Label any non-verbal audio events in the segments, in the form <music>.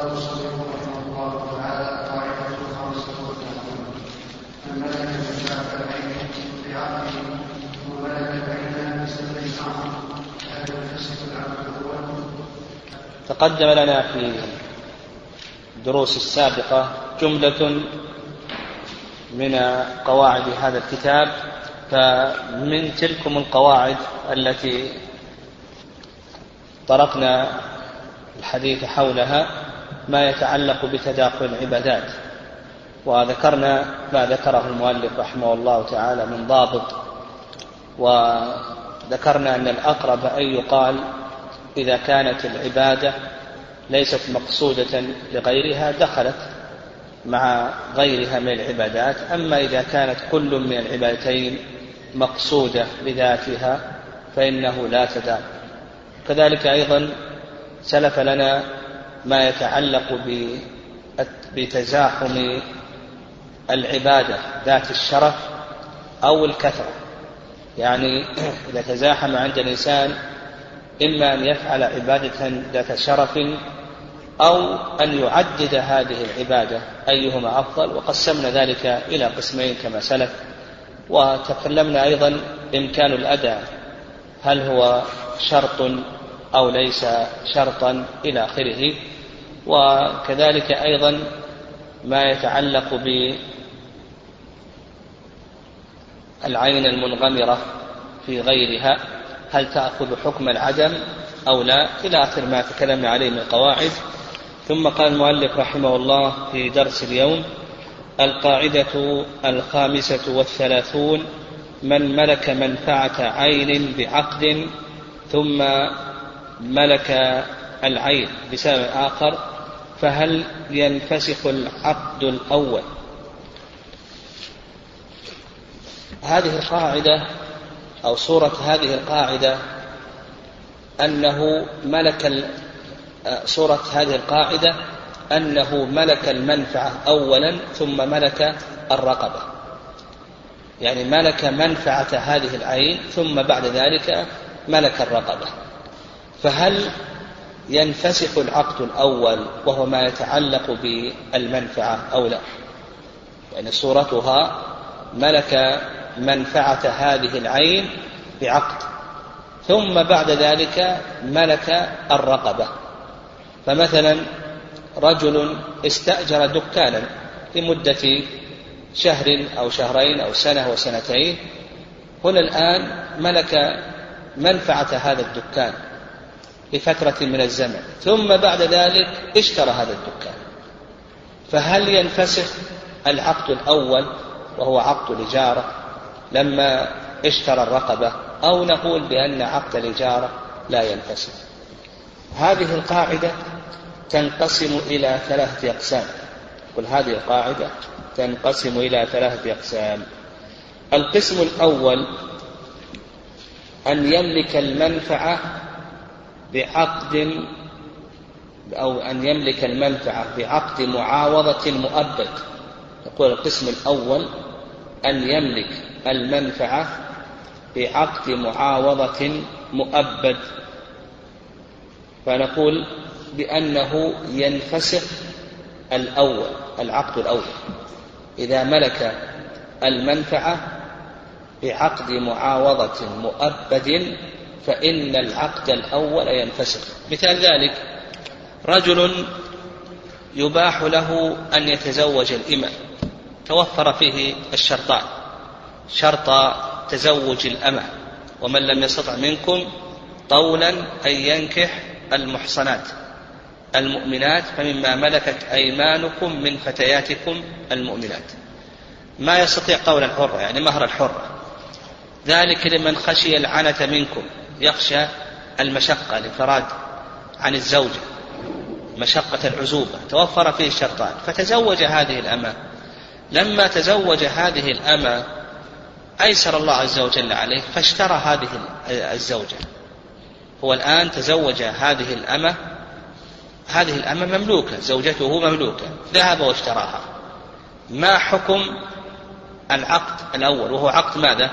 قال رحمه الله تعالى قاعدة تقدم لنا في الدروس السابقة جملة من قواعد هذا الكتاب فمن تلكم القواعد التي طرقنا الحديث حولها ما يتعلق بتداخل العبادات. وذكرنا ما ذكره المؤلف رحمه الله تعالى من ضابط وذكرنا أن الأقرب أن يقال إذا كانت العبادة ليست مقصودة لغيرها دخلت مع غيرها من العبادات أما إذا كانت كل من العبادتين مقصودة لذاتها فإنه لا تدام كذلك أيضا سلف لنا ما يتعلق بتزاحم العبادة ذات الشرف أو الكثرة. يعني <clears throat> إذا تزاحم عند الإنسان إما أن يفعل عبادة ذات شرف أو أن يعدد هذه العبادة أيهما أفضل. وقسمنا ذلك إلى قسمين كما سلف. وتكلمنا أيضا إمكان الأداء هل هو شرط أو ليس شرطا إلى آخره. وكذلك أيضا ما يتعلق بالعين المنغمرة في غيرها هل تأخذ حكم العدم أو لا؟ إلى آخر ما تكلمنا عليه من القواعد. ثم قال المؤلف رحمه الله في درس اليوم القاعدة الخامسة والثلاثون من ملك منفعة عين بعقد ثم ملك العين بسبب آخر. فهل ينفسخ العقد الأول؟ هذه القاعدة أو صورة هذه القاعدة أنه ملك صورة هذه القاعدة أنه ملك المنفعة أولا ثم ملك الرقبة. يعني ملك منفعة هذه العين ثم بعد ذلك ملك الرقبة. فهل ينفسخ العقد الأول وهو ما يتعلق بالمنفعة أو لا. يعني صورتها ملك منفعة هذه العين بعقد ثم بعد ذلك ملك الرقبة. فمثلا رجل استأجر دكانا لمدة شهر أو شهرين أو سنة وسنتين هنا الآن ملك منفعة هذا الدكان. لفترة من الزمن. ثم بعد ذلك اشترى هذا الدكان. فهل ينفسخ العقد الأول وهو عقد الإجارة لما اشترى الرقبة أو نقول بأن عقد الإجارة لا ينفسخ؟ هذه القاعدة تنقسم إلى ثلاثة أقسام. قل هذه القاعدة تنقسم إلى ثلاثة أقسام. القسم الأول أن يملك المنفعة بعقد أو أن يملك المنفعة بعقد معاوضة مؤبد. يقول القسم الأول أن يملك المنفعة بعقد معاوضة مؤبد. فنقول بأنه ينفسخ الأول العقد الأول. إذا ملك المنفعة بعقد معاوضة مؤبد فإن العقد الأول ينفسخ. مثال ذلك رجل يباح له أن يتزوج الإمة توفر فيه الشرطان. شرط تزوج الأمة. ومن لم يستطع منكم طولا أن ينكح المحصنات المؤمنات فمما ملكت أيمانكم من فتياتكم المؤمنات. ما يستطيع قول الحرة يعني مهر الحرة. ذلك لمن خشي العنة منكم. يخشى المشقة الانفراد عن الزوجة مشقة العزوبة توفر فيه الشرطان فتزوج هذه الأمة. لما تزوج هذه الأمة أيسر الله عز وجل عليه فاشترى هذه الزوجة. هو الآن تزوج هذه الأمة هذه الأمة مملوكة زوجته مملوكة ذهب واشتراها. ما حكم العقد الأول؟ وهو عقد ماذا؟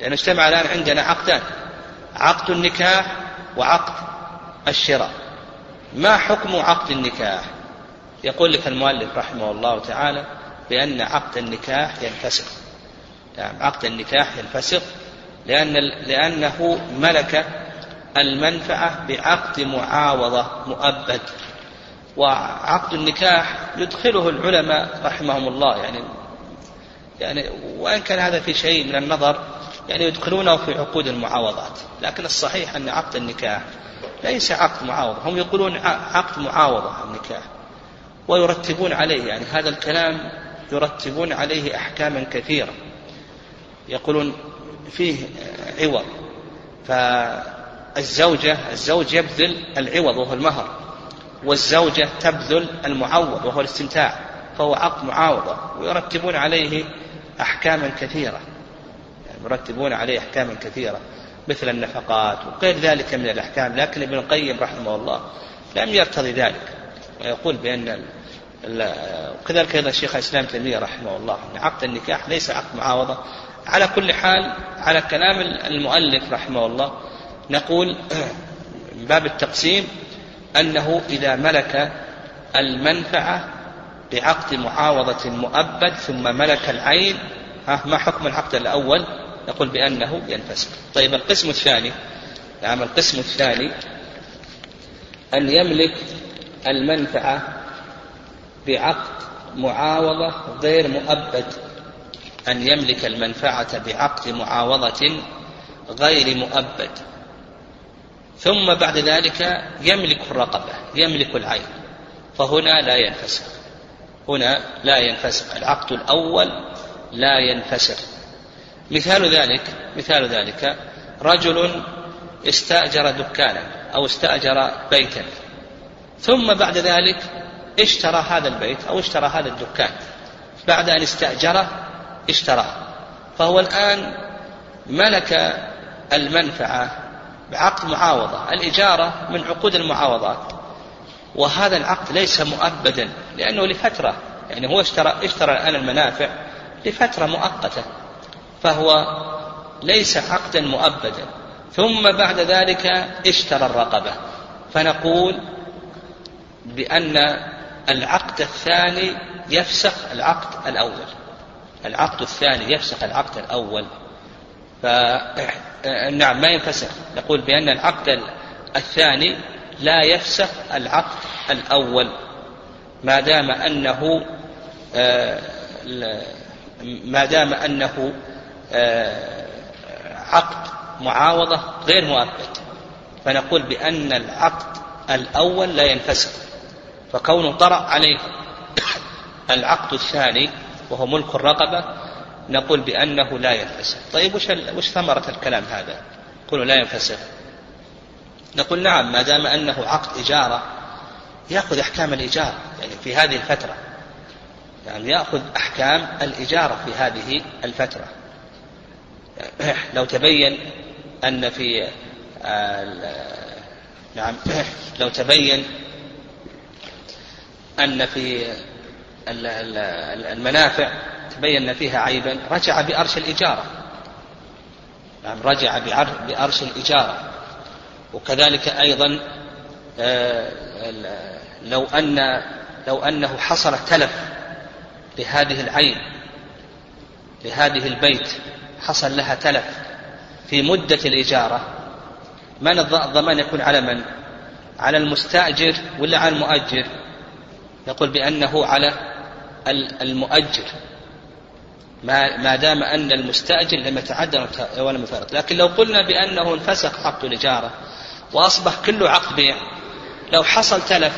لأن اجتمع الآن عندنا عقدان. عقد النكاح وعقد الشراء. ما حكم عقد النكاح؟ يقول لك المؤلف رحمه الله تعالى بأن عقد النكاح ينفسخ. يعني عقد النكاح ينفسخ لأن لأنه ملك المنفعة بعقد معاوضة مؤبد. وعقد النكاح يدخله العلماء رحمهم الله. يعني يعني وإن كان هذا في شيء من النظر يعني يدخلونه في عقود المعاوضات. لكن الصحيح أن عقد النكاح ليس عقد معاوضة. هم يقولون عقد معاوضة النكاح ويرتبون عليه يعني هذا الكلام يرتبون عليه أحكاما كثيرة. يقولون فيه عوض. فالزوجة الزوج يبذل العوض وهو المهر والزوجة تبذل المعوض وهو الاستمتاع فهو عقد معاوضة. ويرتبون عليه أحكاما كثيرة. يرتبون عليه أحكاما كثيرة مثل النفقات وغير ذلك من الأحكام لكن ابن القيم رحمه الله لم يرتضي ذلك. ويقول بأن وكذلك أيضا الشيخ الإسلام تيمية رحمه الله أن عقد النكاح ليس عقد معاوضة. على كل حال على كلام المؤلف رحمه الله نقول <clears throat> من باب التقسيم أنه إذا ملك المنفعة بعقد معاوضة مؤبد ثم ملك العين ها ما حكم العقد الأول؟ نقول بأنه ينفسخ. طيب القسم الثاني نعم القسم الثاني أن يملك المنفعة بعقد معاوضة غير مؤبد. أن يملك المنفعة بعقد معاوضة غير مؤبد. ثم بعد ذلك يملك الرقبة يملك العين. فهنا لا ينفسخ. هنا لا ينفسخ. العقد الأول لا ينفسخ. مثال ذلك مثال ذلك رجل استأجر دكانا أو استأجر بيتا ثم بعد ذلك اشترى هذا البيت أو اشترى هذا الدكان. بعد أن استأجره اشتراه. فهو الآن ملك المنفعة بعقد معاوضة الإجارة من عقود المعاوضات. وهذا العقد ليس مؤبدا لأنه لفترة يعني هو اشترى اشترى الآن المنافع لفترة مؤقتة. فهو ليس عقدا مؤبدا. ثم بعد ذلك اشترى الرقبة. فنقول بأن العقد الثاني يفسخ العقد الأول. العقد الثاني يفسخ العقد الأول. ف <clears throat> نعم ما ينفسخ. نقول بأن العقد الثاني لا يفسخ العقد الأول. ما دام أنه آه، ما دام أنه عقد معاوضة غير مؤبد فنقول بأن العقد الأول لا ينفسخ فكونه طرأ عليه العقد الثاني وهو ملك الرقبة نقول بأنه لا ينفسخ طيب وش, وش ثمرة الكلام هذا؟ يقول لا ينفسخ نقول نعم ما دام أنه عقد إجارة يأخذ أحكام الإجارة يعني في هذه الفترة. يعني يأخذ أحكام الإجارة في هذه الفترة. لو تبين أن في نعم لو تبين أن في المنافع تبين فيها عيبا رجع بأرش الإجارة. نعم رجع بأرش الإجارة. وكذلك أيضا آه، لو أن لو أنه حصل تلف لهذه العين لهذه البيت حصل لها تلف في مدة الإجارة من الضمان يكون على من؟ على المستأجر ولا على المؤجر؟ يقول بأنه على المؤجر ما ما دام أن المستأجر لم يتعدى ولم يفرط، لكن لو قلنا بأنه انفسخ عقد الإجارة وأصبح كله عقد بيع لو حصل تلف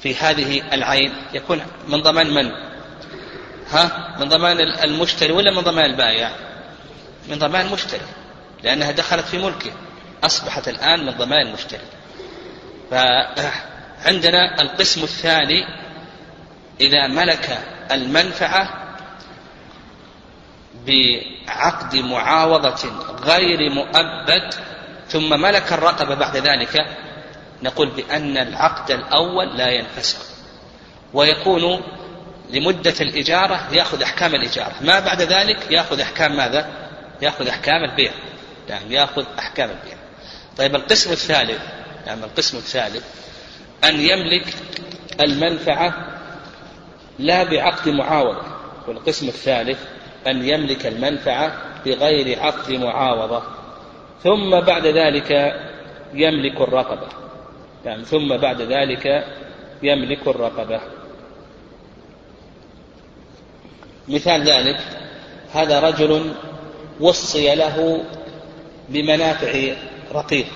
في هذه العين يكون من ضمان من؟ ها؟ من ضمان المشتري ولا من ضمان البائع؟ من ضمان المشتري لأنها دخلت في ملكه أصبحت الآن من ضمان المشتري فعندنا القسم الثاني إذا ملك المنفعة بعقد معاوضة غير مؤبد ثم ملك الرقبة بعد ذلك نقول بأن العقد الأول لا ينفسخ. ويكون لمدة الإجارة يأخذ أحكام الإجارة. ما بعد ذلك يأخذ أحكام ماذا؟ يأخذ أحكام البيع. نعم يأخذ أحكام البيع. طيب القسم الثالث نعم القسم الثالث أن يملك المنفعة لا بعقد معاوضة. والقسم الثالث أن يملك المنفعة بغير عقد معاوضة. ثم بعد ذلك يملك الرقبة. يعني ثم بعد ذلك يملك الرقبة. مثال ذلك هذا رجل وصي له بمنافع رقيق.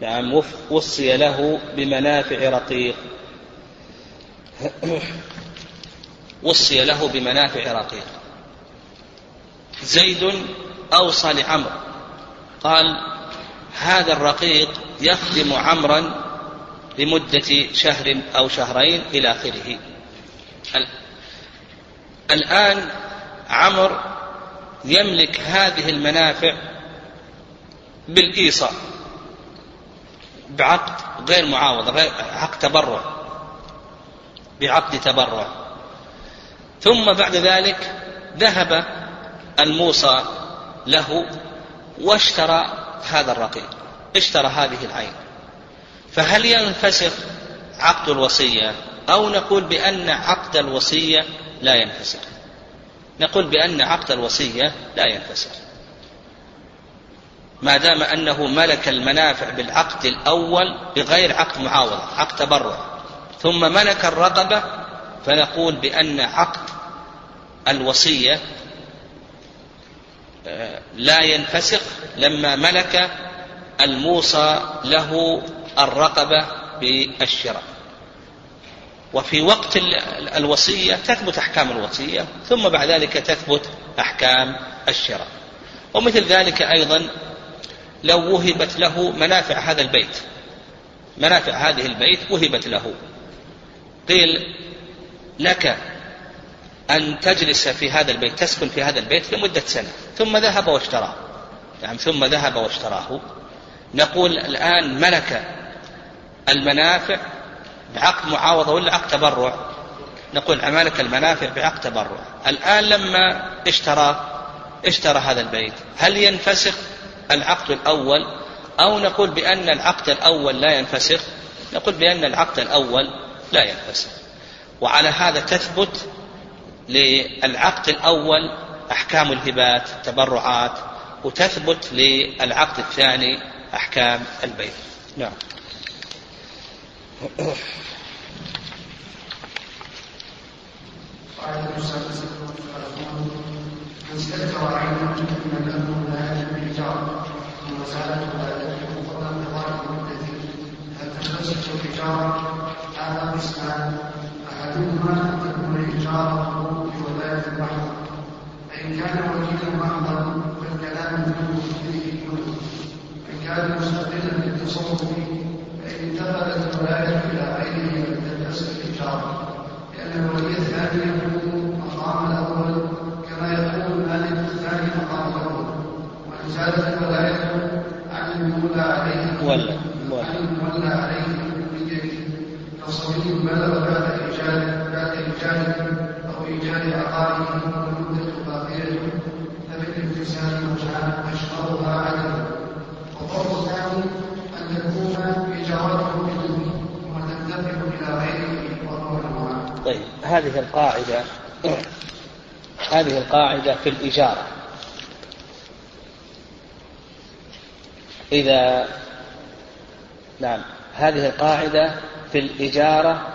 نعم وصي له بمنافع رقيق. وصي له بمنافع رقيق. زيد أوصى لعمرو. قال هذا الرقيق يخدم عمرا لمدة شهر أو شهرين إلى آخره. الآن عمر يملك هذه المنافع بالإيصاء بعقد غير معاوضة غير عقد تبرع بعقد تبرع. ثم بعد ذلك ذهب الموصى له واشترى هذا الرقيق اشترى هذه العين. فهل ينفسخ عقد الوصية؟ أو نقول بأن عقد الوصية لا ينفسخ. نقول بأن عقد الوصية لا ينفسخ ما دام أنه ملك المنافع بالعقد الأول بغير عقد معاوضة عقد تبرع ثم ملك الرقبة فنقول بأن عقد الوصية آه، لا ينفسخ لما ملك الموصى له الرقبة بالشراء. وفي وقت الوصية تثبت أحكام الوصية ثم بعد ذلك تثبت أحكام الشراء. ومثل ذلك أيضا لو وهبت له منافع هذا البيت. منافع هذه البيت وهبت له. قيل لك أن تجلس في هذا البيت تسكن في هذا البيت لمدة سنة ثم ذهب واشتراه. يعني ثم ذهب واشتراه. نقول الآن ملك المنافع بعقد معاوضة ولا عقد تبرع؟ نقول ملك المنافع بعقد تبرع. الآن لما اشترى اشترى هذا البيت هل ينفسخ العقد الأول؟ أو نقول بأن العقد الأول لا ينفسخ؟ نقول بأن العقد الأول لا ينفسخ. وعلى هذا تثبت للعقد الأول أحكام الهبات التبرعات وتثبت للعقد الثاني أحكام البيت نعم. قال السادس من استكثر عينه من له لا يجب الإيجار ومسألة لا يجب فضلا بظاهر المدة هل تنفسخ الإيجار هذا قسمان أحدهما أن تكون إيجاره بولاية المحض فإن كان وكيلا محضا فالكلام فيه فيه إن كان مستقلا بالتصرف انتقلت الولاية إلى غيره تنفسخ الإيجار لأن الولي الثاني يكون مقام الأول كما يكون المالك الثاني مقام الأول. وإن زادت الولاية عن المولى عليه عن المولى عليه فصبي بلغ بعد إيجاد بعد إيجاد أو إيجاد عقاره والمدة باقية فبالامتثال وجعل أشهرها عددا الثاني تكون وتنتقل إلى طيب هذه القاعدة هذه القاعدة في الإجارة. إذا نعم هذه القاعدة في الإجارة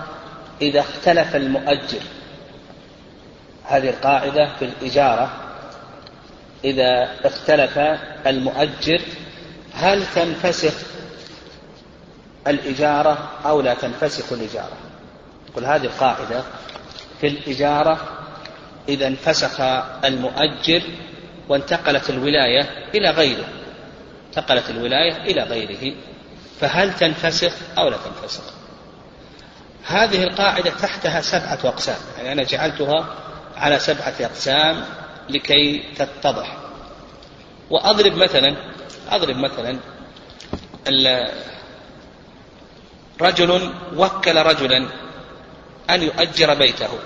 إذا اختلف المؤجر هذه القاعدة في الإجارة إذا اختلف المؤجر هل تنفسخ الإجارة أو لا تنفسخ الإجارة. يقول هذه القاعدة في الإجارة إذا انفسخ المؤجر وانتقلت الولاية إلى غيره. انتقلت الولاية إلى غيره. فهل تنفسخ أو لا تنفسخ؟ هذه القاعدة تحتها سبعة أقسام. يعني أنا جعلتها على سبعة أقسام لكي تتضح. وأضرب مثلا أضرب مثلا رجل وكل رجلا أن يؤجر بيته.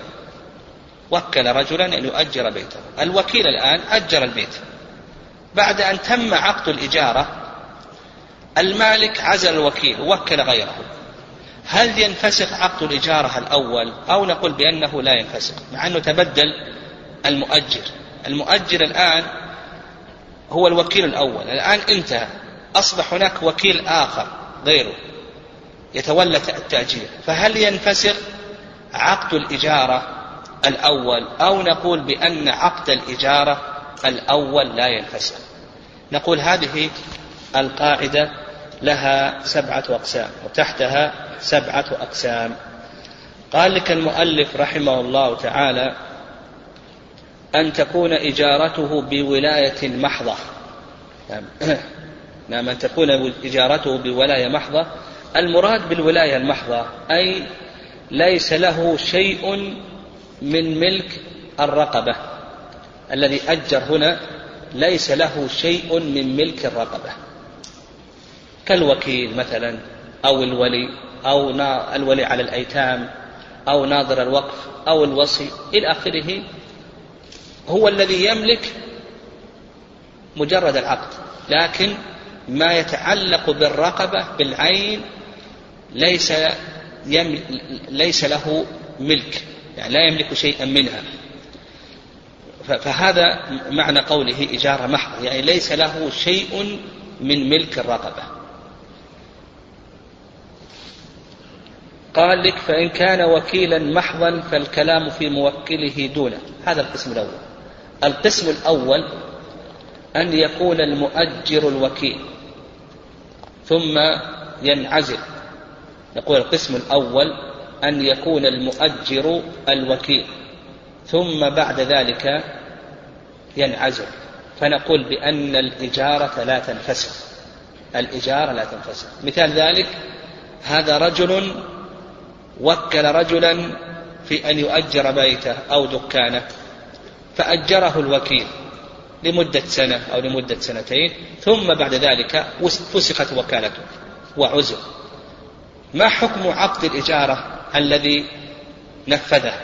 وكل رجلا أن يؤجر بيته. الوكيل الآن أجر البيت. بعد أن تم عقد الإجارة المالك عزل الوكيل ووكل غيره. هل ينفسخ عقد الإجارة الأول؟ أو نقول بأنه لا ينفسخ مع أنه تبدل المؤجر. المؤجر الآن هو الوكيل الأول. الآن انتهى. أصبح هناك وكيل آخر غيره. يتولى التأجير. فهل ينفسخ عقد الإجارة الأول أو نقول بأن عقد الإجارة الأول لا ينفسخ؟ نقول هذه القاعدة لها سبعة أقسام وتحتها سبعة أقسام. قال لك المؤلف رحمه الله تعالى أن تكون إجارته بولاية محضة. نعم, <clears throat> نعم أن تكون إجارته بولاية محضة المراد بالولاية المحضة أي ليس له شيء من ملك الرقبة. الذي أجر هنا ليس له شيء من ملك الرقبة. كالوكيل مثلا أو الولي أو الولي على الأيتام أو ناظر الوقف أو الوصي إلى آخره. هو الذي يملك مجرد العقد لكن ما يتعلق بالرقبة بالعين ليس يم ليس له ملك يعني لا يملك شيئا منها. فهذا معنى قوله إجارة محضة يعني ليس له شيء من ملك الرقبة. قال لك فإن كان وكيلا محضا فالكلام في موكله دونه. هذا القسم الأول. القسم الأول أن يكون المؤجر الوكيل ثم ينعزل. يقول القسم الأول أن يكون المؤجر الوكيل ثم بعد ذلك ينعزل. فنقول بأن الإجارة لا تنفسخ. الإجارة لا تنفسخ. مثال ذلك هذا رجل وكل رجلا في أن يؤجر بيته أو دكانه فأجره الوكيل لمدة سنة أو لمدة سنتين ثم بعد ذلك فسخت وكالته وعزل. ما حكم عقد الإجارة الذي نفذه؟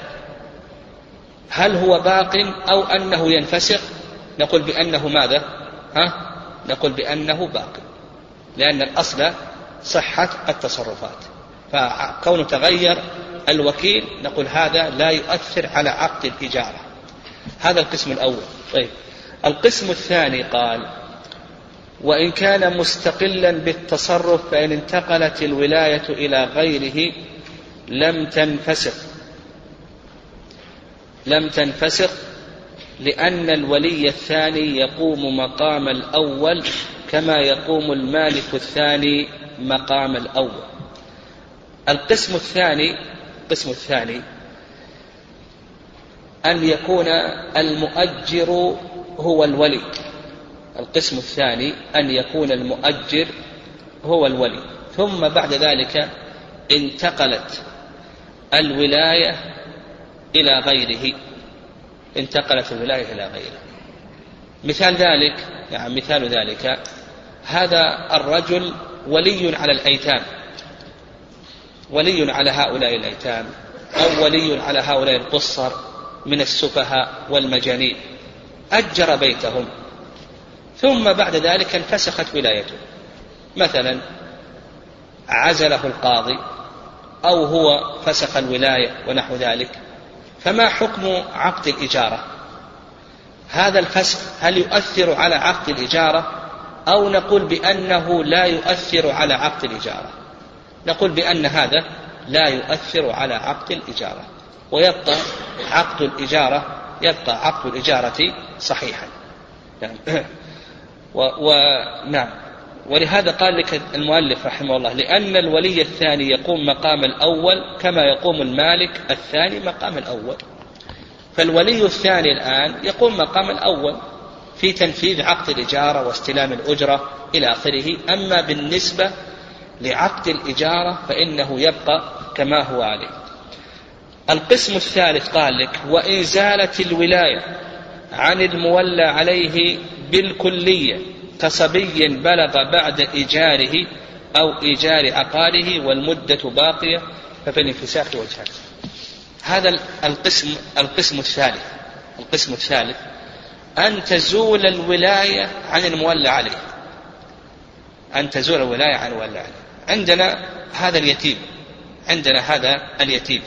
هل هو باق أو أنه ينفسخ؟ نقول بأنه ماذا؟ ها؟ نقول بأنه باق. لأن الأصل صحة التصرفات. فكونه تغير الوكيل نقول هذا لا يؤثر على عقد الإجارة. هذا القسم الأول. طيب. القسم الثاني قال وإن كان مستقلا بالتصرف فإن انتقلت الولاية إلى غيره لم تنفسخ. لم تنفسخ لأن الولي الثاني يقوم مقام الأول كما يقوم المالك الثاني مقام الأول. القسم الثاني القسم الثاني أن يكون المؤجر هو الولي. القسم الثاني أن يكون المؤجر هو الولي. ثم بعد ذلك انتقلت الولاية إلى غيره. انتقلت الولاية إلى غيره. مثال ذلك يعني مثال ذلك هذا الرجل ولي على الأيتام. ولي على هؤلاء الأيتام أو ولي على هؤلاء القصر من السفهاء والمجانين. أجر بيتهم. ثم بعد ذلك انفسخت ولايته. مثلا عزله القاضي أو هو فسخ الولاية ونحو ذلك فما حكم عقد الإجارة؟ هذا الفسخ هل يؤثر على عقد الإجارة؟ أو نقول بأنه لا يؤثر على عقد الإجارة؟ نقول بأن هذا لا يؤثر على عقد الإجارة. ويبقى عقد الإجارة يبقى عقد الإجارة صحيحا. نعم. ونعم ولهذا قال لك المؤلف رحمه الله لأن الولي الثاني يقوم مقام الأول كما يقوم المالك الثاني مقام الأول. فالولي الثاني الآن يقوم مقام الأول في تنفيذ عقد الإجارة واستلام الأجرة إلى آخره. أما بالنسبة لعقد الإجارة فإنه يبقى كما هو عليه. القسم الثالث قال لك وإن زالت الولاية عن المولى عليه بالكلية كصبي بلغ بعد إيجاره أو إيجار عقاره والمدة باقية ففي الانفساخ وجهان هذا القسم القسم الثالث القسم الثالث أن تزول الولاية عن المولى عليه. أن تزول الولاية عن المولى عليه. عندنا هذا اليتيم عندنا هذا اليتيم.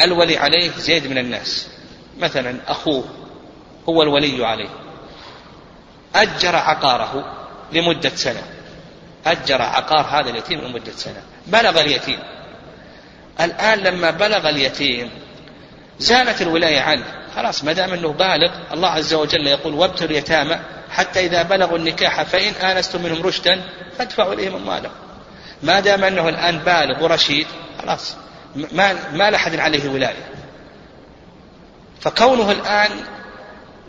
الولي عليه زيد من الناس. مثلا أخوه هو الولي عليه. أجر عقاره لمدة سنة. أجر عقار هذا اليتيم لمدة سنة. بلغ اليتيم. الآن لما بلغ اليتيم زالت الولاية عنه. خلاص ما دام أنه بالغ الله عز وجل يقول وابتلوا اليتامى حتى إذا بلغوا النكاح فإن آنستم منهم رشدا فادفعوا إليهم أموالهم ما دام أنه الآن بالغ ورشيد خلاص ما, ما لأحد عليه ولاية. فكونه الآن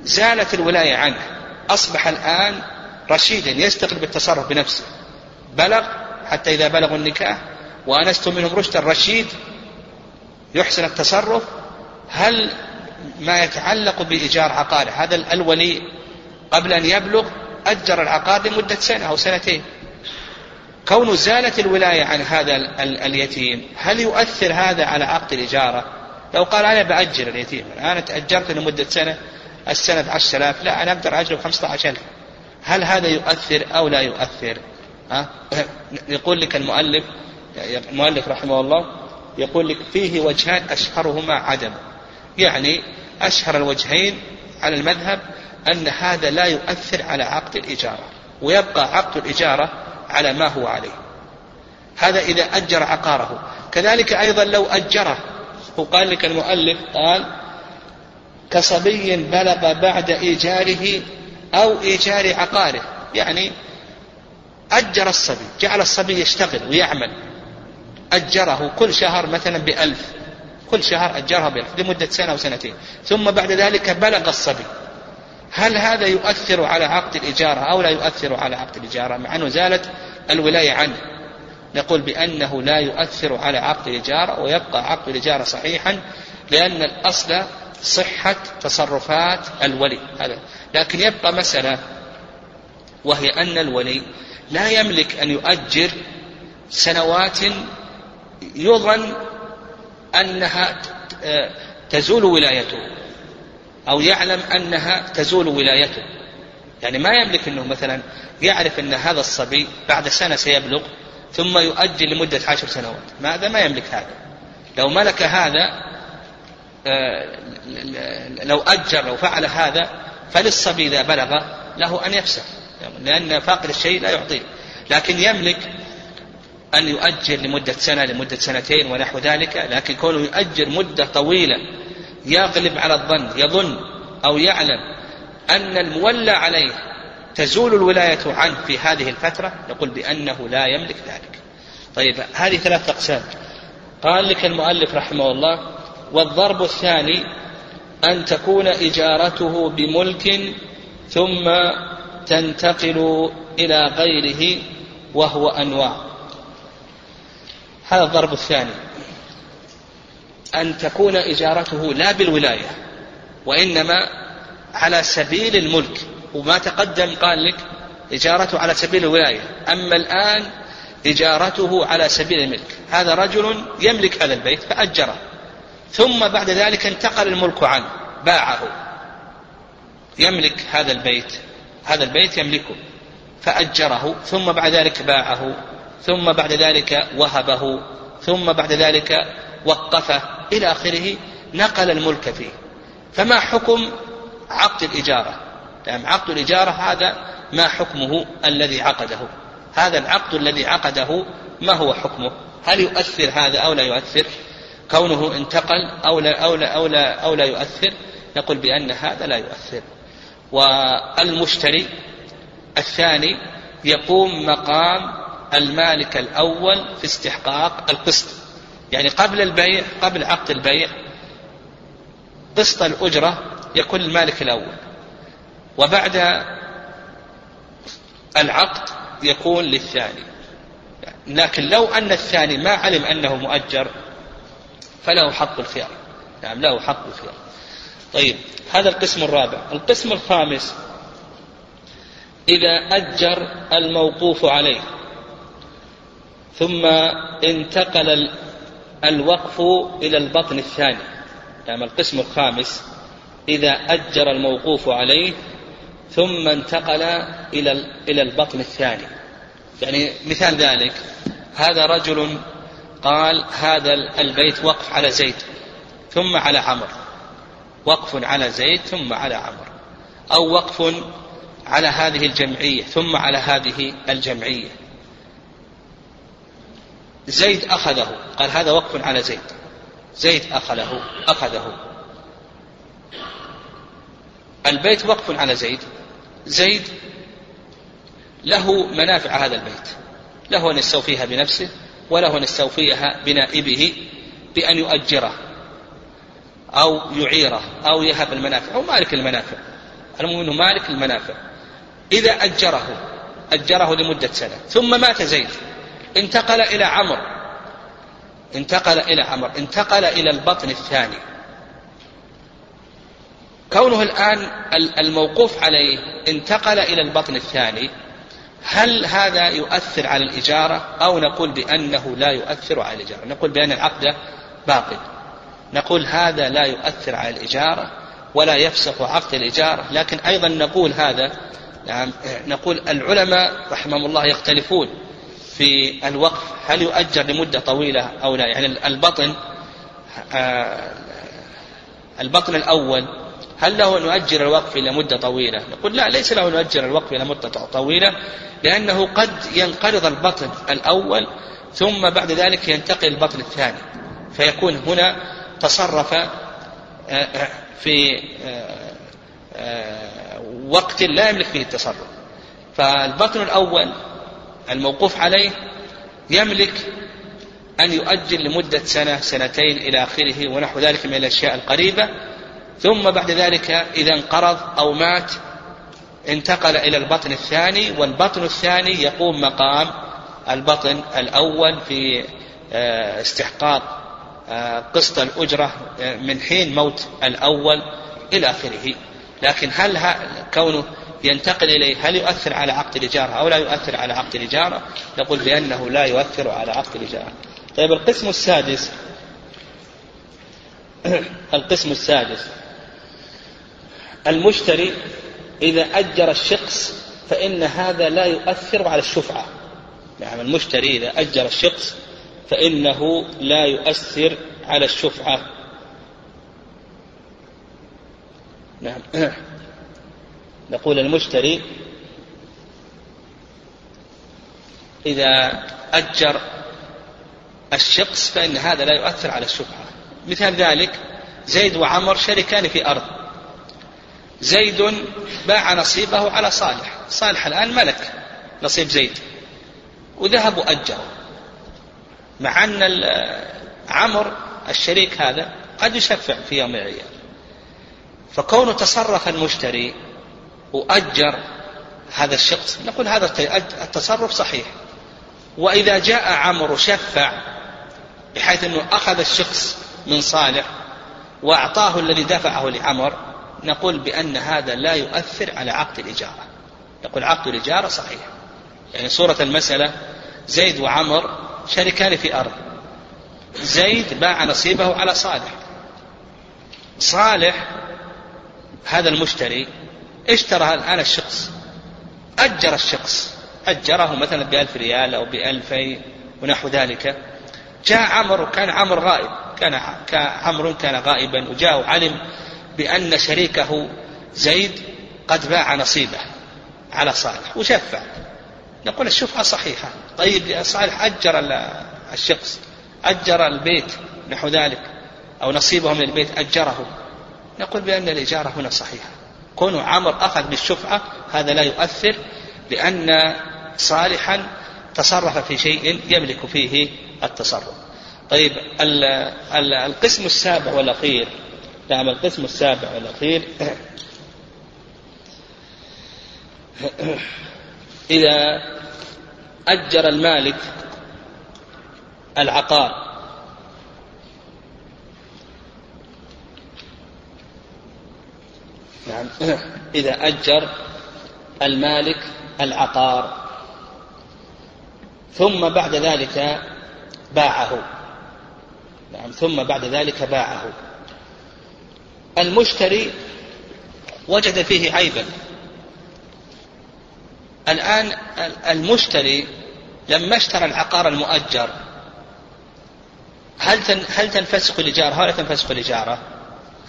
زالت الولاية عنه أصبح الآن رشيدا يستقل بالتصرف بنفسه. بلغ حتى إذا بلغوا النكاح وأنستم منهم رشدا رشيد يحسن التصرف. هل ما يتعلق بإيجار عقاره هذا الولي قبل أن يبلغ أجر العقار لمدة سنة أو سنتين. كون زالت الولاية عن هذا اليتيم هل يؤثر هذا على عقد الإجارة لو قال أنا بأجر اليتيم أنا تأجرت لمدة سنة بعشر آلاف لا أنا أقدر أجره عشر ألف. هل هذا يؤثر أو لا يؤثر؟ ها؟ <coughs> يقول لك المؤلف المؤلف رحمه الله يقول لك فيه وجهان أشهرهما عدم. يعني أشهر الوجهين على المذهب أن هذا لا يؤثر على عقد الإجارة ويبقى عقد الإجارة على ما هو عليه. هذا إذا أجر عقاره. كذلك أيضا لو أجره. وقال لك المؤلف قال كصبي بلغ بعد إيجاره أو إيجار عقاره. يعني أجر الصبي جعل الصبي يشتغل ويعمل. أجره كل شهر مثلا بألف. كل شهر أجرها بألف لمدة سنة أو سنتين ثم بعد ذلك بلغ الصبي. هل هذا يؤثر على عقد الإجارة أو لا يؤثر على عقد الإجارة مع أنه زالت الولاية عنه. نقول بأنه لا يؤثر على عقد الإجارة ويبقى عقد الإجارة صحيحا لأن الأصل صحة تصرفات الولي. هذا. لكن يبقى مسألة وهي أن الولي لا يملك أن يؤجر سنوات يظن أنها تزول ولايته أو يعلم أنها تزول ولايته. يعني ما يملك أنه مثلا يعرف أن هذا الصبي بعد سنة سيبلغ ثم يؤجل لمدة عشر سنوات. ماذا؟ ما يملك هذا. لو ملك هذا آه، لو أجر لو فعل هذا فللصبي إذا بلغ له أن يفسخ. لأن فاقد الشيء لا يعطيه. لكن يملك أن يؤجر لمدة سنة لمدة سنتين ونحو ذلك. لكن كونه يؤجر مدة طويلة يغلب على الظن يظن أو يعلم أن المولى عليه تزول الولاية عنه في هذه الفترة نقول بأنه لا يملك ذلك. طيب هذه ثلاث أقسام. قال لك المؤلف رحمه الله والضرب الثاني أن تكون إجارته بملك ثم تنتقل إلى غيره وهو أنواع. هذا الضرب الثاني. أن تكون إجارته لا بالولاية وإنما على سبيل الملك. وما تقدم قال لك إجارته على سبيل الولاية. أما الآن إجارته على سبيل الملك. هذا رجل يملك هذا البيت فأجره. ثم بعد ذلك انتقل الملك عنه باعه. يملك هذا البيت هذا البيت يملكه. فأجره ثم بعد ذلك باعه ثم بعد ذلك وهبه ثم بعد ذلك وقفه. إلى آخره نقل الملك فيه. فما حكم عقد الإجارة؟ يعني عقد الإجارة هذا ما حكمه الذي عقده. هذا العقد الذي عقده ما هو حكمه؟ هل يؤثر هذا أو لا يؤثر؟ كونه انتقل أو لا, أو لا, أو لا, أو لا يؤثر نقول بأن هذا لا يؤثر. والمشتري الثاني يقوم مقام المالك الأول في استحقاق القسط. يعني قبل البيع قبل عقد البيع قسط الأجرة يكون المالك الأول. وبعد العقد يكون للثاني. لكن لو أن الثاني ما علم أنه مؤجر فله حق الخيار. نعم له حق الخيار. طيب هذا القسم الرابع. القسم الخامس إذا أجر الموقوف عليه ثم انتقل الوقف إلى البطن الثاني. نعم القسم الخامس إذا أجر الموقوف عليه ثم انتقل إلى إلى البطن الثاني. يعني مثال ذلك هذا رجل قال هذا البيت وقف على زيد ثم على عمر وقف على زيد ثم على عمر أو وقف على هذه الجمعية ثم على هذه الجمعية. زيد أخذه قال هذا وقف على زيد. زيد أخذه أخذه. البيت وقف على زيد. زيد له منافع هذا البيت. له أن يستوفيها بنفسه وله أن يستوفيها بنائبه بأن يؤجره أو يعيره أو يهب المنافع أو مالك المنافع. المهم أنه مالك المنافع. إذا أجره أجره لمدة سنة. ثم مات زيد. انتقل إلى عمر انتقل إلى عمر انتقل إلى البطن الثاني. كونه الآن الموقوف عليه انتقل إلى البطن الثاني هل هذا يؤثر على الإجارة أو نقول بأنه لا يؤثر على الإجارة؟ نقول بأن العقد باطل. نقول هذا لا يؤثر على الإجارة ولا يفسخ عقد الإجارة. لكن أيضا نقول هذا نعم نقول العلماء رحمهم الله يختلفون في الوقف. هل يؤجر لمدة طويلة أو لا؟ يعني البطن آه، البطن الأول هل له أن يؤجر الوقف إلى مدة طويلة؟ نقول لا ليس له أن يؤجر الوقف إلى مدة طويلة لأنه قد ينقرض البطن الأول ثم بعد ذلك ينتقل البطن الثاني. فيكون هنا تصرف آه، آه، في وقت لا يملك فيه التصرف. فالبطن الأول الموقوف عليه يملك أن يؤجل لمدة سنة سنتين إلى آخره ونحو ذلك من الأشياء القريبة. ثم بعد ذلك إذا انقرض أو مات انتقل إلى البطن الثاني والبطن الثاني يقوم مقام البطن الأول في آه، استحقاق آه، قسط الأجرة آه، من حين موت الأول إلى آخره. لكن هل كونه ينتقل إليه هل يؤثر على عقد الإجارة أو لا يؤثر على عقد الإجارة؟ نقول بأنه لا يؤثر على عقد الإجارة. طيب القسم السادس <coughs> القسم السادس. المشتري إذا أجر الشخص فإن هذا لا يؤثر على الشفعة. نعم المشتري إذا أجر الشخص فإنه لا يؤثر على الشفعة. نعم. <coughs> نقول المشتري إذا أجر الشخص فإن هذا لا يؤثر على الشفعة. مثال ذلك زيد وعمر شركان في أرض. زيد باع نصيبه على صالح. صالح الآن ملك نصيب زيد. وذهب وأجره. مع أن عمر الشريك هذا قد يشفع في يوم من الأيام فكونه تصرف المشتري وأجر هذا الشخص نقول هذا التصرف صحيح. وإذا جاء عمرو شفع بحيث أنه أخذ الشخص من صالح وأعطاه الذي دفعه لعمر نقول بأن هذا لا يؤثر على عقد الإجارة. نقول عقد الإجارة صحيح. يعني صورة المسألة زيد وعمر شركان في أرض. زيد باع نصيبه على صالح. صالح هذا المشتري اشترى الآن الشخص. أجر الشخص. أجره مثلا بألف ريال أو بألفين ونحو ذلك. جاء عمر وكان عمر غائب. كان عمر كان غائبا وجاء وعلم بأن شريكه زيد قد باع نصيبه على صالح وشفع نقول الشفعة صحيحة. طيب صالح أجر الشخص أجر البيت نحو ذلك أو نصيبه من البيت أجره. نقول بأن الإجارة هنا صحيحة. كون عمر أخذ بالشفعة هذا لا يؤثر لأن صالحا تصرف في شيء يملك فيه التصرف. طيب القسم السابع والأخير نعم القسم السابع والأخير. إذا أجر المالك العقار نعم إذا أجر المالك العقار ثم بعد ذلك باعه. نعم ثم بعد ذلك باعه. المشتري وجد فيه عيبا الآن المشتري لما اشترى العقار المؤجر هل هل تنفسخ الإجارة ولا تنفسخ الإجارة؟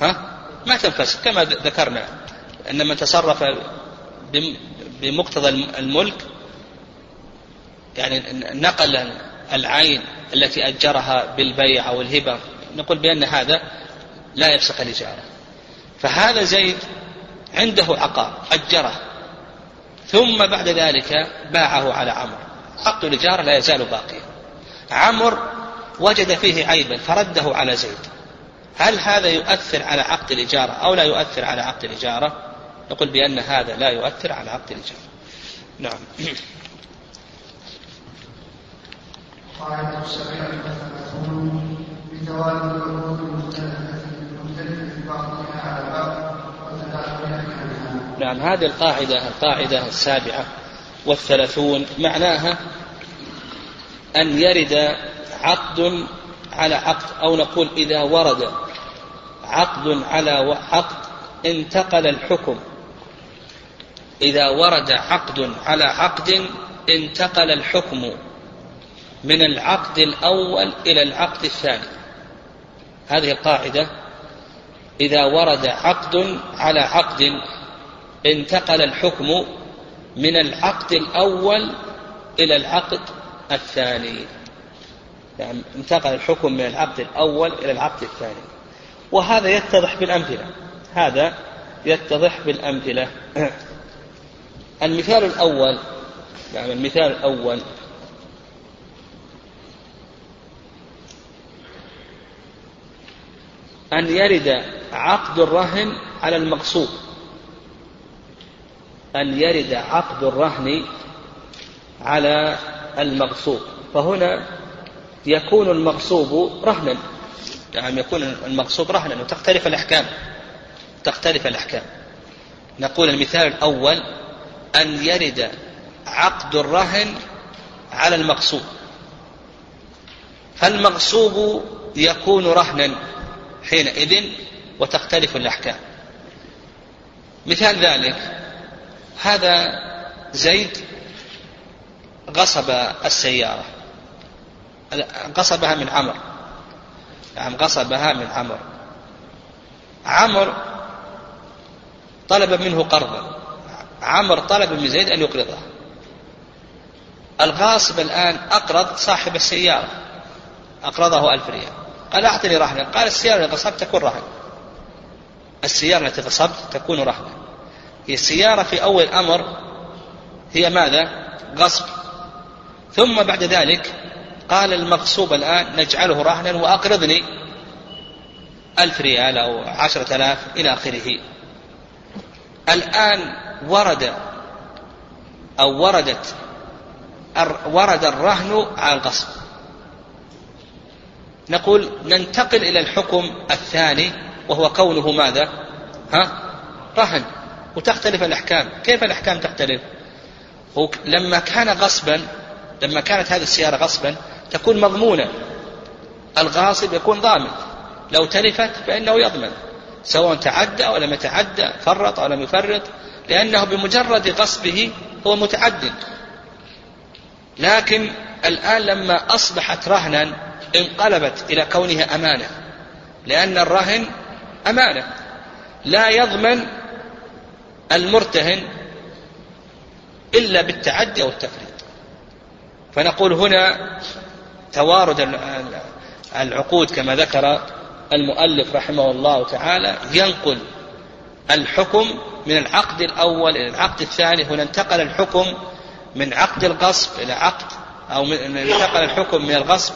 ها؟ ما تنفسخ كما ذكرنا أن من تصرف بمقتضى الملك يعني نقل العين التي أجرها بالبيع أو الهبة نقول بأن هذا لا يفسخ الإجارة فهذا زيد عنده عقار أجره. ثم بعد ذلك باعه على عمرو. عقد الإجارة لا يزال باقيا. عمرو وجد فيه عيبا فرده على زيد. هل هذا يؤثر على عقد الإجارة أو لا يؤثر على عقد الإجارة؟ نقول بأن هذا لا يؤثر على عقد الإجارة. نعم. قاعدة ثلاثون بتوالي العقود المختلفة المختلفة بعضها على بعض نعم هذه القاعدة القاعدة السابعة والثلاثون معناها أن يرد عقد على عقد أو نقول إذا ورد عقد على عقد انتقل الحكم. إذا ورد عقد على عقد انتقل الحكم من العقد الأول إلى العقد الثاني. هذه القاعدة إذا ورد عقد على عقد انتقل الحكم من العقد الأول إلى العقد الثاني. يعني انتقل الحكم من العقد الأول إلى العقد الثاني. وهذا يتضح بالأمثلة. هذا يتضح بالأمثلة. <clears throat> المثال الأول يعني المثال الأول. أن يرد عقد الرهن على المغصوب أن يرد عقد الرهن على المغصوب. فهنا يكون المغصوب رهنا. يعني يكون المغصوب رهنا وتختلف الأحكام. تختلف الأحكام. نقول المثال الأول أن يرد عقد الرهن على المغصوب. فالمغصوب يكون رهنا حينئذ وتختلف الأحكام. مثال ذلك هذا زيد غصب السيارة. غصبها من عمر. نعم غصبها من عمر. عمر طلب منه قرضا عمر طلب من زيد أن يقرضه. الغاصب الآن أقرض صاحب السيارة. أقرضه ألف ريال. قال أعطني رهنا. قال السيارة التي غصبت تكون رهن. السيارة التي غصبت تكون رهنا السيارة في أول أمر هي ماذا؟ غصب. ثم بعد ذلك قال المغصوب الآن نجعله رهنا وأقرضني ألف ريال أو عشرة آلاف إلى آخره. الآن ورد أو وردت ورد الرهن على الغصب. نقول ننتقل إلى الحكم الثاني وهو كونه ماذا؟ ها؟ رهن. وتختلف الأحكام. كيف الأحكام تختلف؟ لما كان غصبا لما كانت هذه السيارة غصبا تكون مضمونة الغاصب يكون ضامن. لو تلفت فإنه يضمن. سواء تعدى أو لم يتعدى فرط أو لم يفرط. لأنه بمجرد غصبه هو متعد لكن الآن لما أصبحت رهنا انقلبت إلى كونها أمانة. لأن الرهن أمانة. لا يضمن المرتهن إلا بالتعدي أو التفريط. فنقول هنا توارد العقود كما ذكر المؤلف رحمه الله تعالى ينقل الحكم من العقد الأول إلى العقد الثاني. هنا انتقل الحكم من عقد الغصب إلى عقد أو من انتقل الحكم من الغصب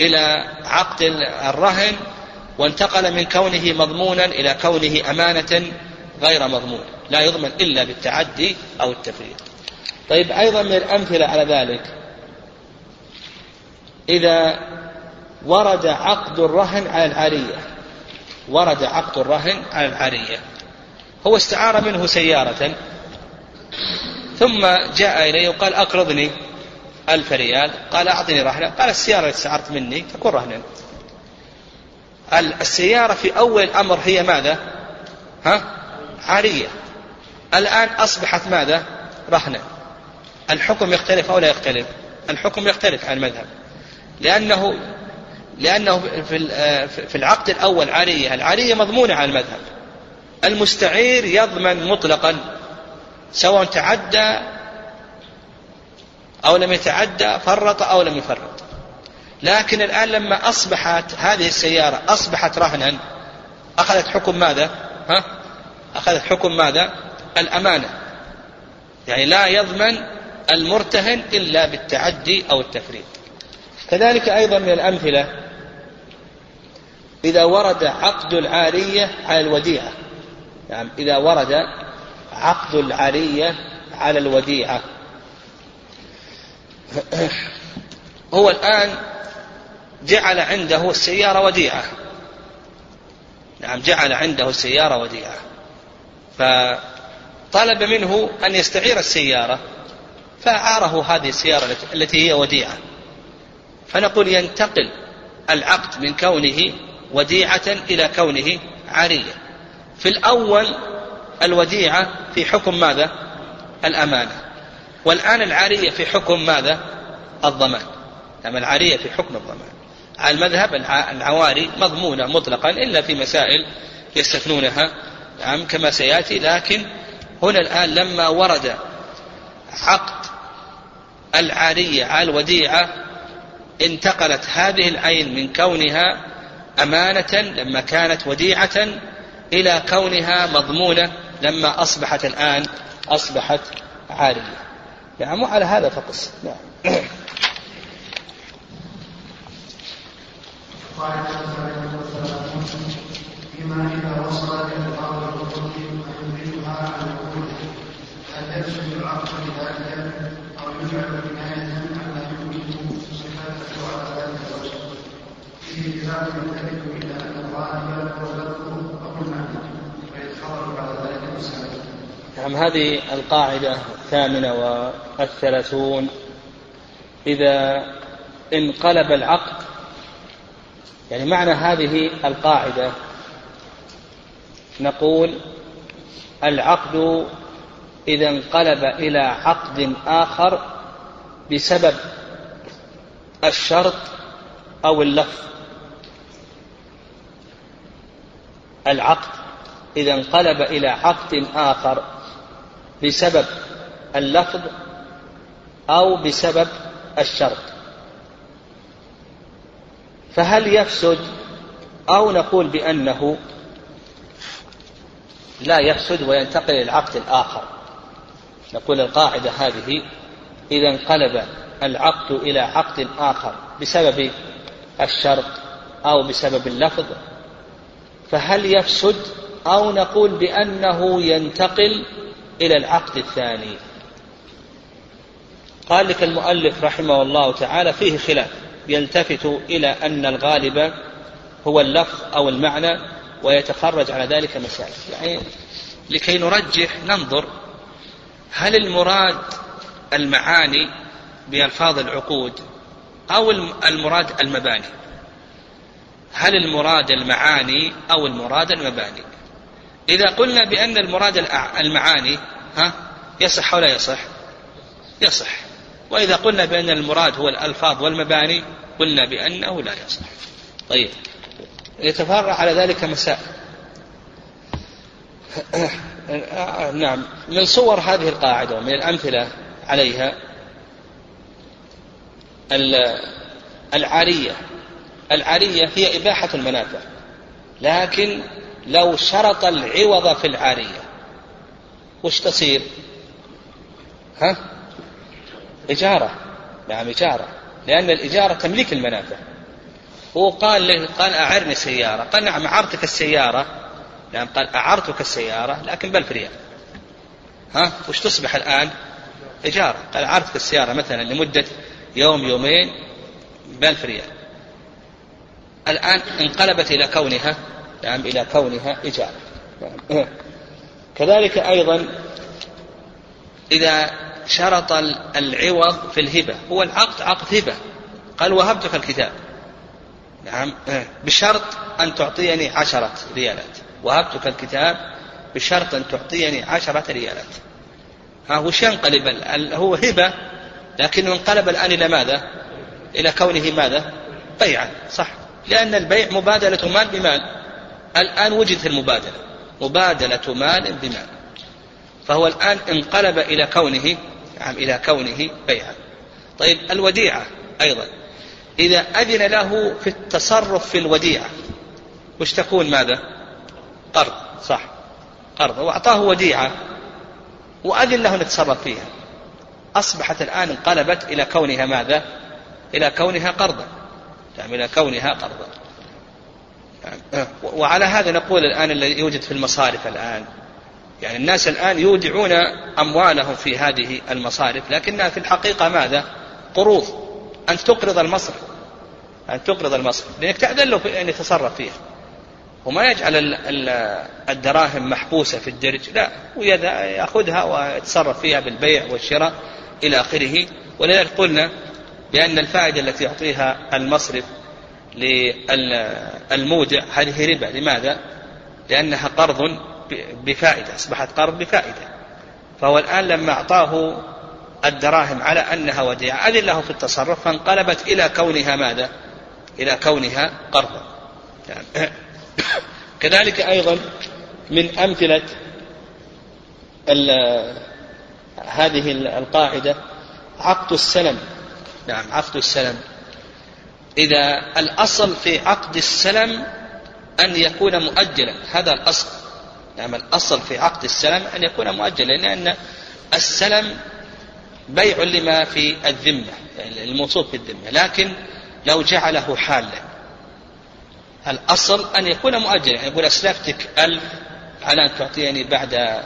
إلى عقد الرهن وانتقل من كونه مضمونا إلى كونه أمانة غير مضمون لا يضمن إلا بالتعدي أو التفريط طيب أيضا من الأمثلة على ذلك إذا ورد عقد الرهن على العارية ورد عقد الرهن على العارية. هو استعار منه سيارة ثم جاء إليه وقال أقرضني ألف ريال قال أعطني رهنا قال السيارة التي استعرت مني تكون رهنا. السيارة في أول الأمر هي ماذا؟ ها؟ عارية. الآن أصبحت ماذا؟ رهنا الحكم يختلف أو لا يختلف؟ الحكم يختلف عن المذهب. لأنه لأنه في العقد الأول عارية. العارية مضمونة على المذهب. المستعير يضمن مطلقا سواء تعدى أو لم يتعدى فرط أو لم يفرط. لكن الآن لما أصبحت هذه السيارة أصبحت رهنا أخذت حكم ماذا؟ ها؟ أخذت حكم ماذا؟ الأمانة. يعني لا يضمن المرتهن إلا بالتعدي أو التفريط. كذلك أيضا من الأمثلة إذا ورد عقد العارية على الوديعة. نعم إذا ورد عقد العارية على الوديعة. هو الآن جعل عنده السيارة وديعة. نعم جعل عنده السيارة وديعة. فطلب منه أن يستعير السيارة فأعاره هذه السيارة التي هي وديعة. فنقول ينتقل العقد من كونه وديعة إلى كونه عارية. في الأول الوديعة في حكم ماذا؟ الأمانة. والآن العارية في حكم ماذا؟ الضمان. نعم العارية في حكم الضمان. على المذهب العواري مضمونة مطلقا إلا في مسائل يستثنونها نعم كما سيأتي لكن هنا الآن لما ورد عقد العارية على الوديعة انتقلت هذه العين من كونها أمانة لما كانت وديعة إلى كونها مضمونة لما أصبحت الآن أصبحت عارية. نعم وعلى هذا فقس. نعم. قال فيما إذا وصلت الأرض الوجود ويملكها عن الوجود هل يفسد العقد بذلك أو يجعل كناية عما يملكه صفاته على ذلك الوجه نعم هذه القاعدة الثامنة والثلاثون. إذا انقلب العقد يعني معنى هذه القاعدة نقول العقد إذا انقلب إلى عقد آخر بسبب الشرط أو اللفظ العقد. إذا انقلب إلى عقد آخر بسبب اللفظ أو بسبب الشرط. فهل يفسد أو نقول بأنه لا يفسد وينتقل إلى العقد الآخر؟ نقول القاعدة هذه إذا انقلب العقد إلى عقد آخر بسبب الشرط أو بسبب اللفظ فهل يفسد أو نقول بأنه ينتقل إلى العقد الثاني؟ قال لك المؤلف رحمه الله تعالى فيه خلاف يلتفت إلى أن الغالب هو اللفظ أو المعنى ويتخرج على ذلك مسائل. يعني لكي نرجح ننظر هل المراد المعاني بألفاظ العقود أو المراد المباني؟ هل المراد المعاني أو المراد المباني؟ إذا قلنا بأن المراد المعاني ها يصح أو لا يصح؟ يصح. وإذا قلنا بأن المراد هو الألفاظ والمباني قلنا بأنه لا يصح. طيب. يتفرع على ذلك مسائل <coughs> نعم. من صور هذه القاعدة ومن الأمثلة عليها العارية. العارية هي إباحة المنافع. لكن لو شرط العوض في العارية وش تصير؟ ها؟ إجارة. نعم إجارة. لأن الإجارة تملك المنافع. هو قال له قال أعرني سيارة. قال نعم أعرتك السيارة. نعم قال أعرتك السيارة لكن بألف ريال ها؟ وش تصبح الآن؟ إجارة. قال أعرتك السيارة مثلا لمدة يوم يومين بألف ريال الآن انقلبت إلى كونها نعم إلى كونها إجارة. كذلك أيضا إذا شرط العوض في الهبة هو العقد عقد هبة. قال وهبتك الكتاب. نعم. بشرط أن تعطيني عشرة ريالات. وهبتك الكتاب بشرط أن تعطيني عشرة ريالات. ها وش ينقلب هو هبة لكنه انقلب الآن إلى ماذا؟ إلى كونه ماذا؟ بيعا صح. لأن البيع مبادلة مال بمال. الآن وجدت المبادلة. مبادلة مال بمال. فهو الآن انقلب إلى كونه نعم إلى كونه بيعا. طيب الوديعة أيضا. إذا أذن له في التصرف في الوديعة وش تكون ماذا؟ قرض صح. قرض. وأعطاه وديعة وأذن له أن يتصرف فيها. أصبحت الآن انقلبت إلى كونها ماذا؟ إلى كونها قرضا. يعني إلى كونها قرضا وعلى هذا نقول الآن الذي يوجد في المصارف الآن. يعني الناس الآن يودعون أموالهم في هذه المصارف لكنها في الحقيقة ماذا؟ قروض. أن تقرض المصرف. أن تقرض المصرف. لأنك تأذن له أن يتصرف فيها. وما يجعل الدراهم محبوسة في الدرج. لا ويأخذها ويتصرف فيها بالبيع والشراء إلى آخره. ولذلك قلنا بأن الفائدة التي يعطيها المصرف للمودع هذه ربا لماذا؟ لأنها قرض بفائدة أصبحت قرض بفائدة فهو الآن لما أعطاه الدراهم على أنها وديعة أذن له في التصرف فانقلبت إلى كونها ماذا؟ إلى كونها قرضا يعني <coughs> كذلك أيضا من أمثلة هذه القاعدة عقد السلم نعم عقد السلم. إذا الأصل في عقد السلم أن يكون مؤجلا هذا الأصل. نعم الأصل في عقد السلم أن يكون مؤجلا لأن السلم بيع لما في الذمة يعني الموصوف في الذمة لكن لو جعله حالا. الأصل أن يكون مؤجلا يعني يقول أسلفتك ألف على أن تعطيني بعد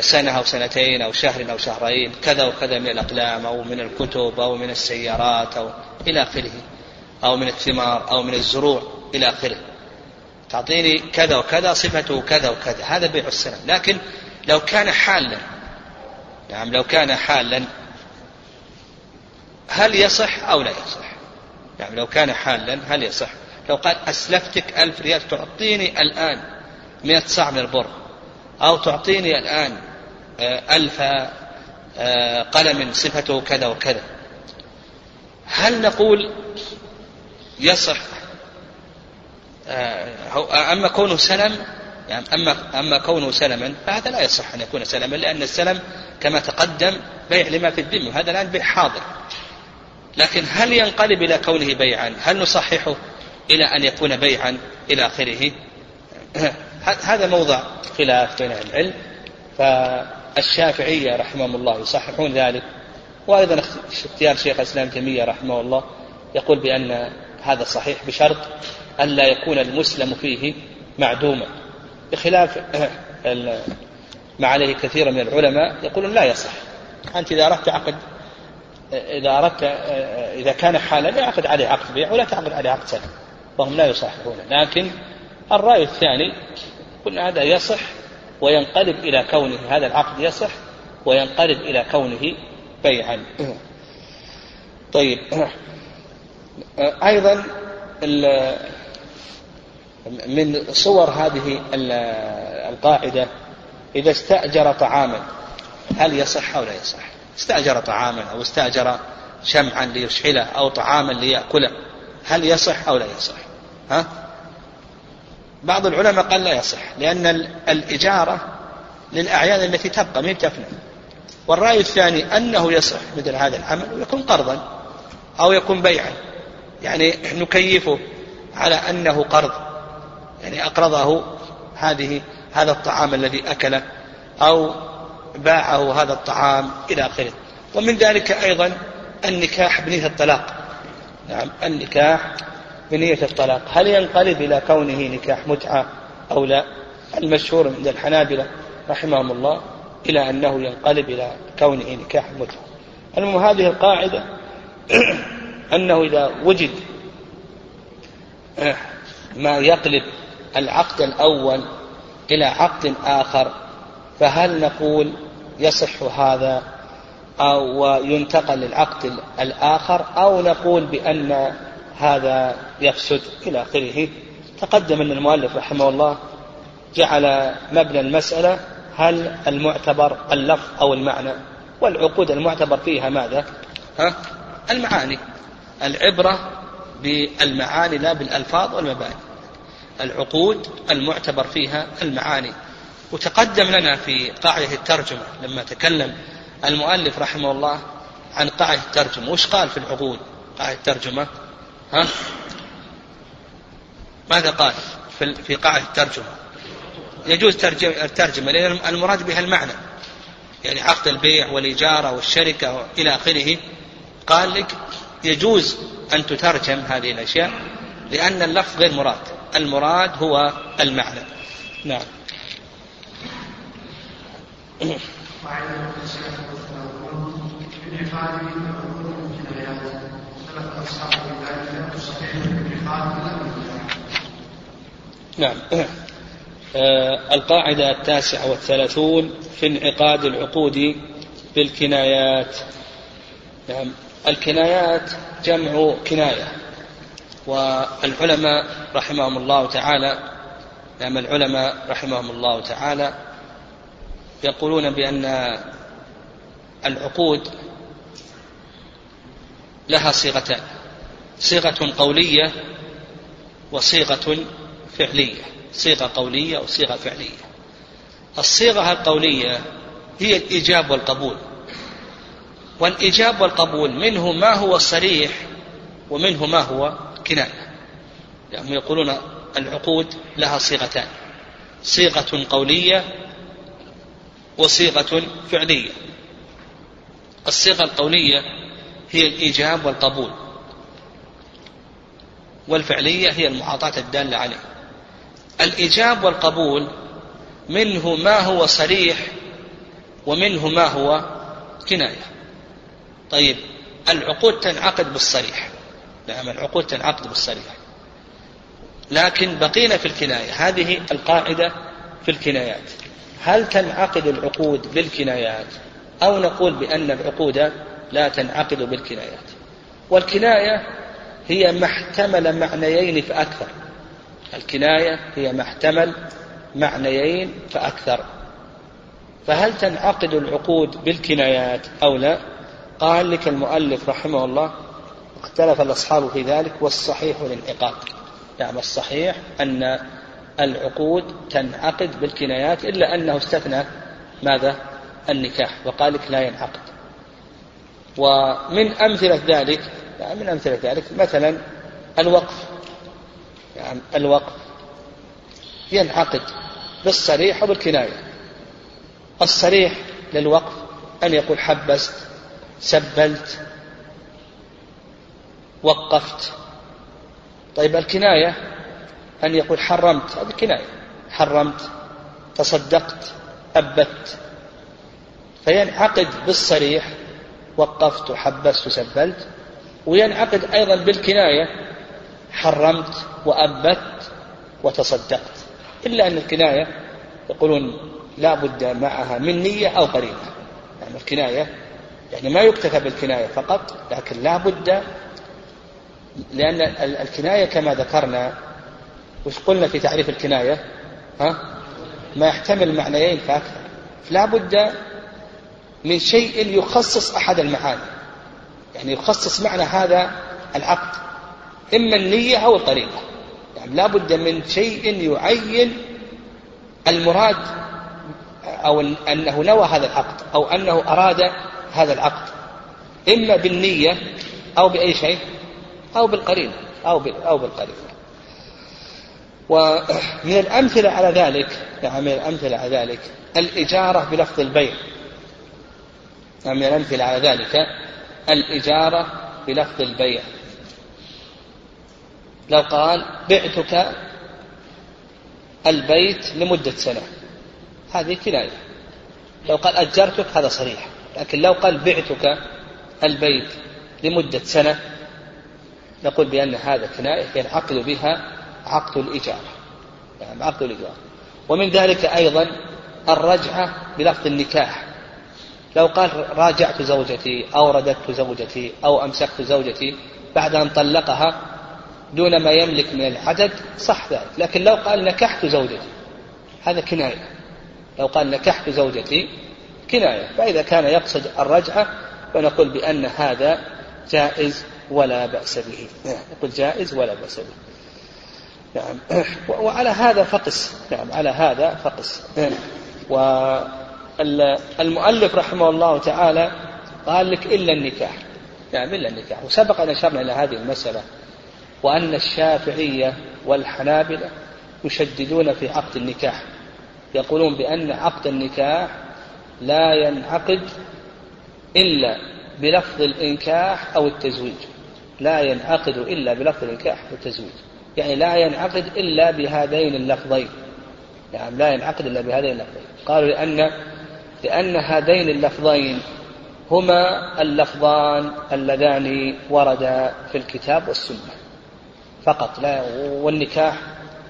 سنة أو سنتين أو شهر أو شهرين كذا وكذا من الأقلام أو من الكتب أو من السيارات أو إلى آخره أو من الثمار أو من الزروع إلى آخره. تعطيني كذا وكذا صفته كذا وكذا. هذا بيع السلام لكن لو كان حالا نعم لو كان حالا هل يصح أو لا يصح؟ يعني لو كان حالا هل يصح؟ لو قال أسلفتك ألف ريال تعطيني الآن مئة صاع من البر. أو تعطيني الآن آه، ألف آه، قلم صفته كذا وكذا. هل نقول يصح آه، أما كونه سلم؟ يعني أما أما كونه سلما فهذا لا يصح أن يكون سلما لأن السلم كما تقدم بيع لما في الذمة هذا الآن بيع حاضر. لكن هل ينقلب إلى كونه بيعا؟ هل نصححه إلى أن يكون بيعا إلى آخره؟ هذا موضع خلاف بين العلم فالشافعية رحمهم الله يصححون ذلك وأيضا اختيار شيخ الإسلام تيمية رحمه الله يقول بأن هذا صحيح بشرط ألا يكون المسلم فيه معدوما. بخلاف ما عليه كثير من العلماء يقولون لا يصح. أنت إذا أردت عقد إذا أردت إذا كان حالا لا يعقد عليه عقد بيع ولا تعقد عليه عقد سلم وهم لا يصححون. لكن الرأي الثاني قلنا هذا يصح وينقلب إلى كونه هذا العقد يصح وينقلب إلى كونه بيعا. طيب. <clears throat> أيضا من صور هذه القاعدة إذا استأجر طعاما هل يصح أو لا يصح؟ استأجر طعاما أو استأجر شمعا ليشعله أو طعاما ليأكله هل يصح أو لا يصح؟ ها؟ بعض العلماء قال لا يصح لأن الإجارة للأعيان التي تبقى من تفنى والرأي الثاني أنه يصح مثل هذا العمل ويكون قرضا أو يكون بيعا. يعني نكيفه على أنه قرض. يعني أقرضه هذه هذا الطعام الذي أكله أو باعه هذا الطعام إلى آخره. ومن ذلك أيضا النكاح بنية الطلاق. نعم النكاح بنية الطلاق. هل ينقلب إلى كونه نكاح متعة أو لا؟ المشهور عند الحنابلة رحمهم الله إلى أنه ينقلب إلى كونه نكاح متعة. المهم هذه القاعدة <clears throat> أنه إذا وجد ما يقلب العقد الأول إلى عقد آخر فهل نقول يصح هذا أو ينتقل للعقد الآخر؟ أو نقول بأن هذا يفسد إلى آخره. تقدم أن المؤلف رحمه الله جعل مبنى المسألة هل المعتبر اللفظ أو المعنى والعقود المعتبر فيها ماذا؟ ها؟ المعاني. العبرة بالمعاني لا بالألفاظ والمباني. العقود المعتبر فيها المعاني. وتقدم لنا في قاعدة الترجمة لما تكلم المؤلف رحمه الله عن قاعدة الترجمة. وش قال في العقود؟ قاعدة الترجمة؟ ها؟ ماذا قال في قاعدة الترجمة؟ يجوز الترجمة لأن المراد بها المعنى. يعني عقد البيع والإجارة والشركة إلى آخره. قال لك يجوز أن تترجم هذه الأشياء لأن اللفظ غير مراد. المراد هو المعنى. نعم. نعم. آه، القاعدة التاسعة والثلاثون في انعقاد العقود بالكنايات. نعم. الكنايات جمع كناية. والعلماء رحمهم الله تعالى نعم العلماء رحمهم الله تعالى يقولون بأن العقود لها صيغتان. صيغة قولية وصيغة فعلية صيغة قولية وصيغة فعلية. الصيغة القولية هي الإيجاب والقبول. والإيجاب والقبول منه ما هو صريح ومنه ما هو كناية يعني يقولون العقود لها صيغتان صيغة قولية وصيغة فعلية. الصيغة القولية هي الإيجاب والقبول. والفعلية هي المعاطاة الدالة عليه. الإيجاب والقبول منه ما هو صريح ومنه ما هو كناية. طيب العقود تنعقد بالصريح. نعم العقود تنعقد بالصريح. لكن بقينا في الكناية. هذه القاعدة في الكنايات. هل تنعقد العقود بالكنايات؟ أو نقول بأن العقود لا تنعقد بالكنايات. والكناية هي ما احتمل معنيين فأكثر. الكناية هي ما احتمل معنيين فأكثر. فهل تنعقد العقود بالكنايات أو لا؟ قال لك المؤلف رحمه الله اختلف الأصحاب في ذلك والصحيح الانعقاد يعني الصحيح أن العقود تنعقد بالكنايات إلا أنه استثنى ماذا؟ النكاح وقال لك لا ينعقد. ومن أمثلة ذلك يعني من أمثلة ذلك. مثلا الوقف. يعني الوقف ينعقد بالصريح وبالكناية. الصريح للوقف أن يقول حبست سبلت وقفت. طيب الكناية أن يقول حرمت هذه كناية. حرمت تصدقت أبت. فينعقد بالصريح وقفت وحبست وسبلت. وينعقد أيضا بالكناية حرمت وأبت وتصدقت. إلا أن الكناية يقولون لا بد معها من نية أو قرينة يعني الكناية يعني ما يكتفى بالكناية فقط لكن لا بد لأن الكناية كما ذكرنا وش قلنا في تعريف الكناية؟ ها؟ ما يحتمل معنيين فأكثر. لا بد من شيء يخصص أحد المعاني. يعني يخصص معنى هذا العقد إما النية أو الطريقة. يعني لا بد من شيء يعين المراد أو أنه نوى هذا العقد أو أنه أراد هذا العقد. إما بالنية أو بأي شيء أو بالقرينة أو أو بالقرينة. ومن الأمثلة على ذلك يعني من الأمثلة على ذلك الإجارة بلفظ البيع. يعني من الأمثلة على ذلك الإجارة بلفظ البيع. لو قال بعتك البيت لمدة سنة. هذه كناية. لو قال أجرتك هذا صريح. لكن لو قال بعتك البيت لمدة سنة نقول بأن هذا كناية ينعقد بها عقد الإجارة. يعني عقد الإجارة. ومن ذلك أيضا الرجعة بلفظ النكاح. لو قال راجعت زوجتي أو رددت زوجتي أو أمسكت زوجتي بعد أن طلقها دون ما يملك من العدد صح ذلك. لكن لو قال نكحت زوجتي هذا كناية. لو قال نكحت زوجتي كناية. فإذا كان يقصد الرجعة فنقول بأن هذا جائز ولا بأس به. يقول جائز ولا بأس به. نعم. <clears throat> وعلى هذا فقس. نعم على هذا فقس. والمؤلف رحمه الله تعالى قال لك إلا النكاح. نعم إلا النكاح. وسبق أن أشرنا إلى هذه المسألة وأن الشافعية والحنابلة يشددون في عقد النكاح. يقولون بأن عقد النكاح لا ينعقد إلا بلفظ الإنكاح أو التزويج. لا ينعقد إلا بلفظ الإنكاح والتزويج يعني لا ينعقد إلا بهذين اللفظين. يعني لا ينعقد إلا بهذين اللفظين. قالوا لأن لأن هذين اللفظين هما اللفظان اللذان وردا في الكتاب والسنة. فقط لا والنكاح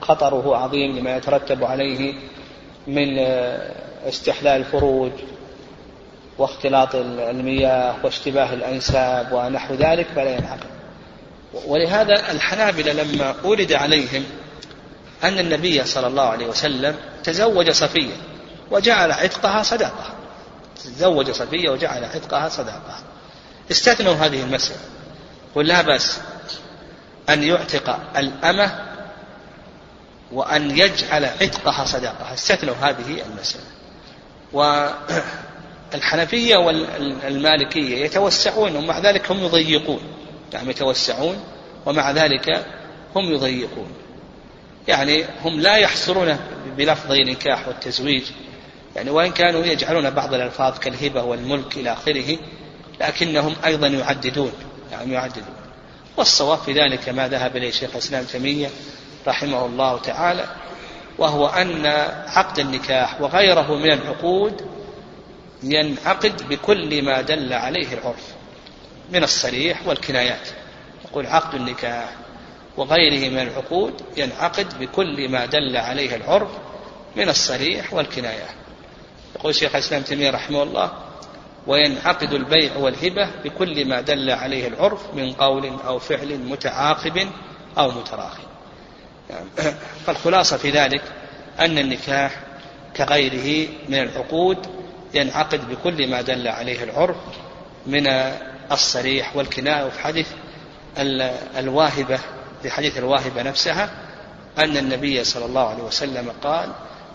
خطره عظيم لما يترتب عليه من استحلال الفروج واختلاط المياه واشتباه الأنساب ونحو ذلك فلا ينعقد. ولهذا الحنابلة لما أورد عليهم أن النبي صلى الله عليه وسلم تزوج صفية وجعل عتقها صداقة. تزوج صفية وجعل عتقها صداقة. استثنوا هذه المسألة. ولا بأس أن يعتق الأمة وأن يجعل عتقها صداقة. استثنوا هذه المسألة. والحنفية والمالكية يتوسعون ومع ذلك هم يضيقون. يعني يتوسعون ومع ذلك هم يضيقون. يعني هم لا يحصرون بلفظ النكاح والتزويج. يعني وإن كانوا يجعلون بعض الألفاظ كالهبة والملك إلى آخره لكنهم أيضا يعددون يعني يعددون. والصواب في ذلك ما ذهب إليه شيخ الإسلام تيمية رحمه الله تعالى وهو أن عقد النكاح وغيره من العقود ينعقد بكل ما دل عليه العرف من الصريح والكنايات. يقول عقد النكاح وغيره من العقود ينعقد بكل ما دل عليه العرف من الصريح والكنايات. يقول شيخ الإسلام تيمية رحمه الله وينعقد البيع والهبة بكل ما دل عليه العرف من قول أو فعل متعاقب أو متراخي. <coughs> فالخلاصة في ذلك أن النكاح كغيره من العقود ينعقد بكل ما دل عليه العرف من الصريح والكناية وفي حديث الواهبة في حديث الواهبة نفسها أن النبي صلى الله عليه وسلم قال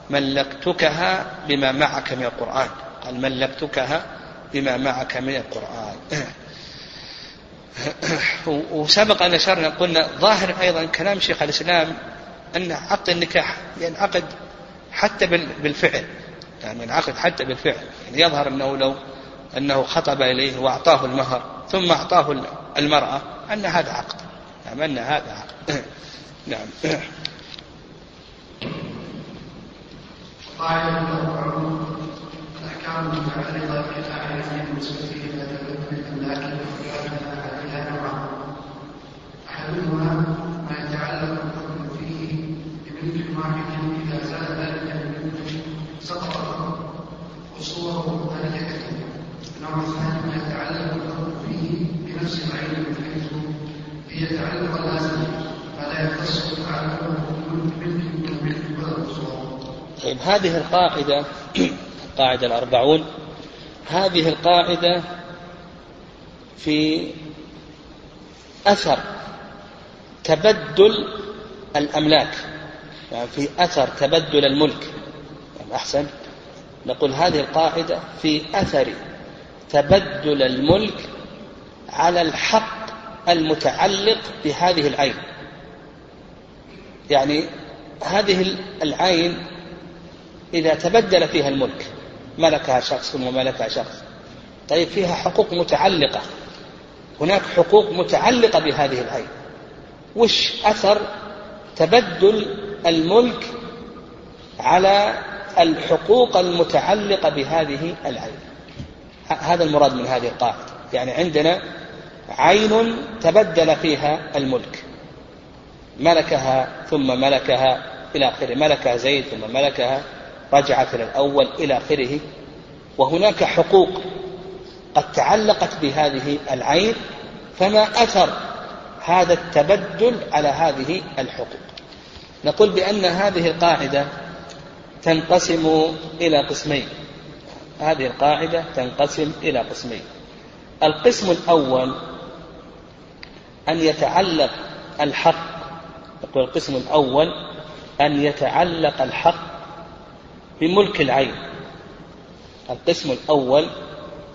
ملكتكها بما معك من القرآن. قال ملكتكها بما معك من القرآن. <clears throat> وسبق أن أشرنا قلنا ظاهر أيضا كلام شيخ الإسلام أن عقد النكاح ينعقد حتى بالفعل. يعني ينعقد حتى بالفعل. يعني يظهر أنه لو أنه خطب إليه وأعطاه المهر ثم أعطاه المرأة أن هذا عقد. نعم أن هذا عقد. <clears throat> نعم. <clears throat> قاعدة الأحكام المتعلقة بأعيان المسلمين إلى الأملاك عليها نوعان أحدهما ما يتعلق بالحكم فيه بملك واحد إذا زال ذلك الملك سقط وصوره ذلك النوع الثاني ما يتعلق بالحكم فيه بنفس العين من حيث هي تعلق لازم فلا يختص تعلقه بملك من ملك ولا صوره طيب هذه القاعدة القاعدة الأربعون هذه القاعدة في أثر تبدل الأملاك. يعني في أثر تبدل الملك. يعني أحسن. نقول هذه القاعدة في أثر تبدل الملك على الحق المتعلق بهذه العين. يعني هذه العين إذا تبدل فيها الملك ملكها شخص وملكها شخص. طيب فيها حقوق متعلقة. هناك حقوق متعلقة بهذه العين. وش أثر تبدل الملك على الحقوق المتعلقة بهذه العين؟ هذا المراد من هذه القاعدة. يعني عندنا عين تبدل فيها الملك. ملكها ثم ملكها إلى آخره. ملكها زيد ثم ملكها رجعت إلى الأول إلى آخره وهناك حقوق قد تعلقت بهذه العين فما أثر هذا التبدل على هذه الحقوق. نقول بأن هذه القاعدة تنقسم إلى قسمين. هذه القاعدة تنقسم إلى قسمين. القسم الأول أن يتعلق الحق يقول القسم الأول أن يتعلق الحق بملك العين. القسم الأول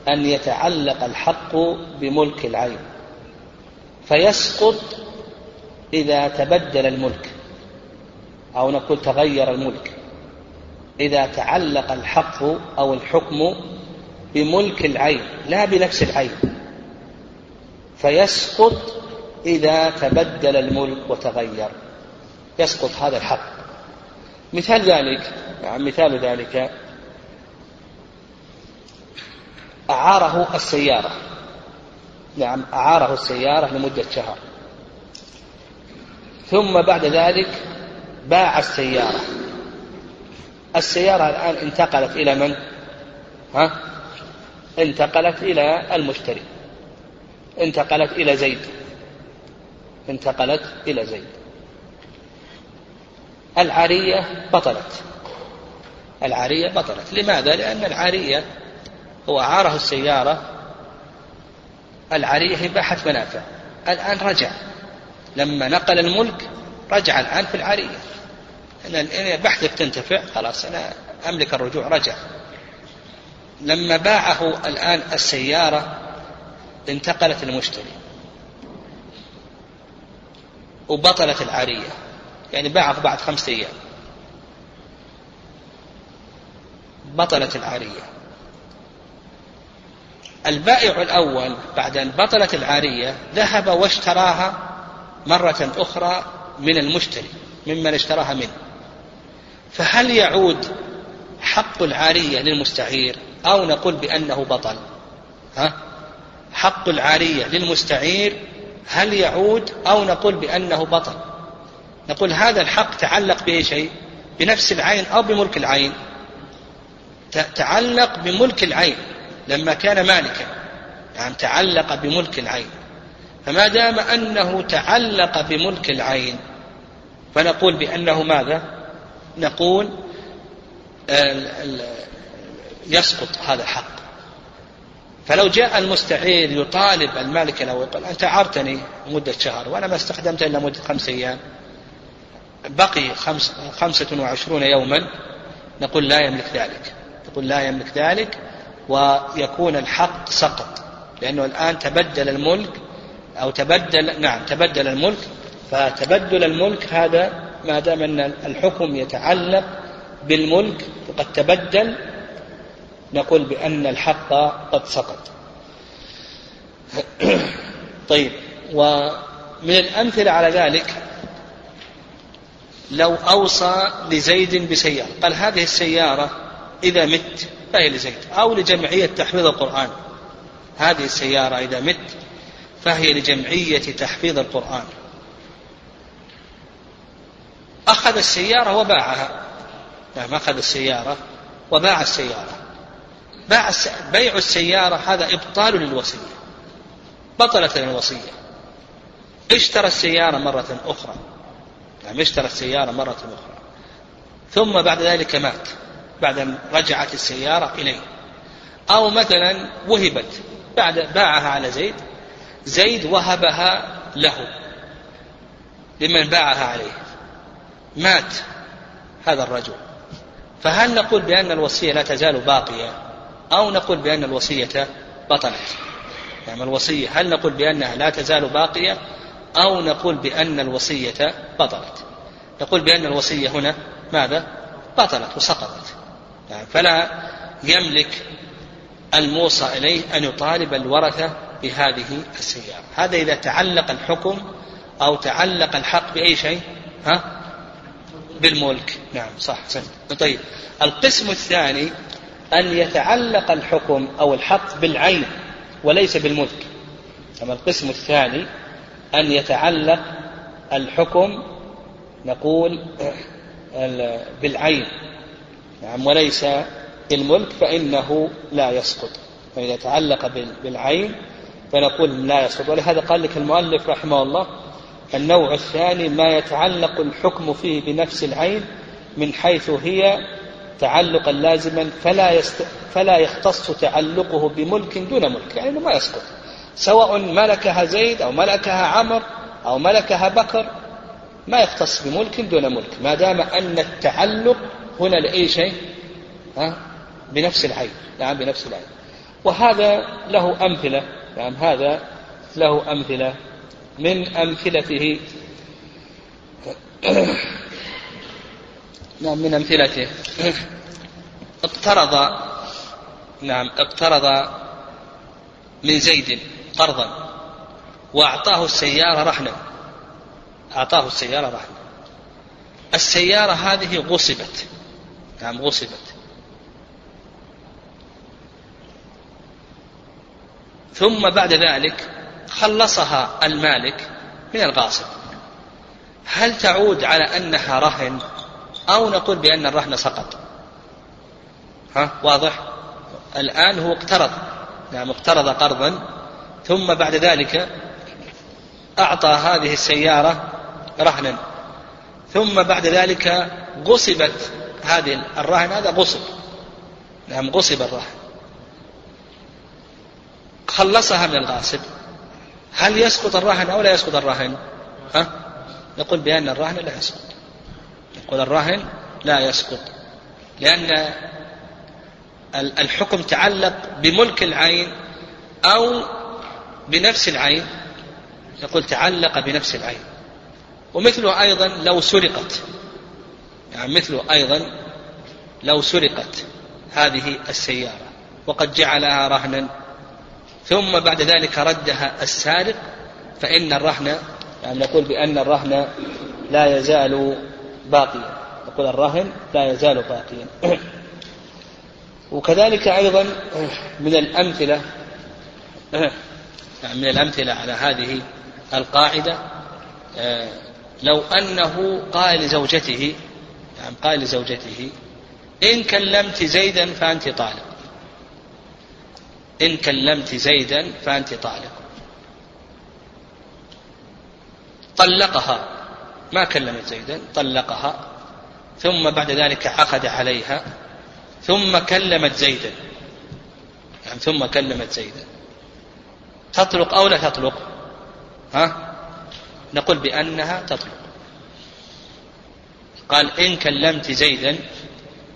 أن يتعلق الحق بملك العين. فيسقط إذا تبدل الملك. أو نقول تغير الملك. إذا تعلق الحق أو الحكم بملك العين لا بنفس العين. فيسقط إذا تبدل الملك وتغير. يسقط هذا الحق. مثال ذلك يعني مثال ذلك. أعاره السيارة. نعم أعاره السيارة لمدة شهر. ثم بعد ذلك باع السيارة. السيارة الآن انتقلت إلى من؟ ها؟ انتقلت إلى المشتري. انتقلت إلى زيد. انتقلت إلى زيد. العارية بطلت. العارية بطلت. لماذا؟ لأن العارية هو أعاره السيارة. العارية إباحة منافع. الآن رجع. لما نقل الملك رجع الآن في العارية. أنا بحثك تنتفع خلاص أنا أملك الرجوع رجع. لما باعه الآن السيارة انتقلت المشتري. وبطلت العارية. يعني باعه بعد خمسة أيام. بطلت العارية. البائع الأول بعد أن بطلت العارية ذهب واشتراها مرة أخرى من المشتري ممن اشتراها منه. فهل يعود حق العارية للمستعير أو نقول بأنه بطل؟ ها؟ حق العارية للمستعير هل يعود أو نقول بأنه بطل؟ نقول هذا الحق تعلق بأي شيء بنفس العين أو بملك العين. تعلق بملك العين. لما كان مالكا. يعني تعلق بملك العين. فما دام أنه تعلق بملك العين فنقول بأنه ماذا؟ نقول يسقط هذا الحق. فلو جاء المستعير يطالب المالك له ويقول أنت عرتني مدة شهر وأنا ما استخدمت إلا مدة خمس أيام. بقي خمس خمسة وعشرون يوما نقول لا يملك ذلك. تقول لا يملك ذلك ويكون الحق سقط. لأنه الآن تبدل الملك أو تبدل نعم تبدل الملك. فتبدل الملك هذا ما دام أن الحكم يتعلق بالملك وقد تبدل نقول بأن الحق قد سقط. طيب ومن الأمثلة على ذلك لو أوصى لزيد بسيارة. قال هذه السيارة إذا مت فهي لزيد. أو لجمعية تحفيظ القرآن. هذه السيارة إذا مت فهي لجمعية تحفيظ القرآن. أخذ السيارة وباعها. نعم أخذ السيارة وباع السيارة. باع بيع السيارة هذا إبطال للوصية. بطلت الوصية اشترى السيارة مرة أخرى. نعم اشترى السيارة مرة أخرى. ثم بعد ذلك مات. بعد أن رجعت السيارة إليه. أو مثلا وهبت. بعد باعها على زيد. زيد وهبها له. لمن باعها عليه. مات هذا الرجل. فهل نقول بأن الوصية لا تزال باقية؟ أو نقول بأن الوصية بطلت؟ يعني الوصية هل نقول بأنها لا تزال باقية؟ أو نقول بأن الوصية بطلت. نقول بأن الوصية هنا ماذا؟ بطلت وسقطت. يعني فلا يملك الموصى إليه أن يطالب الورثة بهذه السيارة. هذا إذا تعلق الحكم أو تعلق الحق بأي شيء ها؟ بالملك. نعم صح سنة. طيب القسم الثاني أن يتعلق الحكم أو الحق بالعين وليس بالملك. أما القسم الثاني أن يتعلق الحكم نقول بالعين. نعم وليس بالملك فإنه لا يسقط. فإذا تعلق بالعين فنقول لا يسقط. ولهذا قال لك المؤلف رحمه الله النوع الثاني ما يتعلق الحكم فيه بنفس العين من حيث هي تعلقا لازما فلا يست... فلا يختص تعلقه بملك دون ملك يعني ما يسقط. سواء ملكها زيد أو ملكها عمر أو ملكها بكر ما يختص بملك دون ملك ما دام أن التعلق هنا لأي شيء ها؟ بنفس العين نعم بنفس العين. وهذا له أمثلة نعم هذا له أمثلة من أمثلته. <coughs> نعم من أمثلته. <coughs> اقترض نعم اقترض من زيد. قرضا وأعطاه السيارة رهنا أعطاه السيارة رهنا السيارة هذه غصبت. نعم غصبت. ثم بعد ذلك خلصها المالك من الغاصب. هل تعود على أنها رهن أو نقول بأن الرهن سقط؟ ها واضح؟ الآن هو اقترض. نعم اقترض قرضا. ثم بعد ذلك أعطى هذه السيارة رهنا. ثم بعد ذلك غصبت هذه الرهن هذا غصب. نعم غصب الرهن. خلصها من الغاصب. هل يسقط الرهن أو لا يسقط الرهن؟ ها؟ نقول بأن الرهن لا يسقط. نقول الرهن لا يسقط. لأن الحكم تعلق بملك العين أو بنفس العين. نقول تعلق بنفس العين. ومثله أيضا لو سرقت. يعني مثله أيضا لو سرقت هذه السيارة وقد جعلها رهنا. ثم بعد ذلك ردها السارق فإن الرهن يعني نقول بأن الرهن لا يزال باقيا. نقول الرهن لا يزال باقيا. وكذلك أيضا من الأمثلة من الأمثلة على هذه القاعدة لو أنه قال لزوجته يعني قال لزوجته إن كلمت زيدا فأنت طالق. إن كلمت زيدا فأنت طالق. طلقها ما كلمت زيدا طلقها ثم بعد ذلك عقد عليها ثم كلمت زيدا يعني ثم كلمت زيدا. تطلق أو لا تطلق؟ ها؟ نقول بأنها تطلق. قال إن كلمت زيدا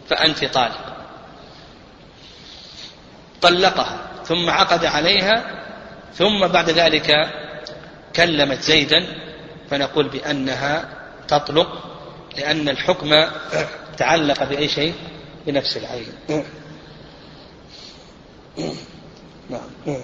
فأنت طالق. طلقها ثم عقد عليها ثم بعد ذلك كلمت زيدا فنقول بأنها تطلق لأن الحكم تعلق بأي شيء؟ بنفس العين. نعم.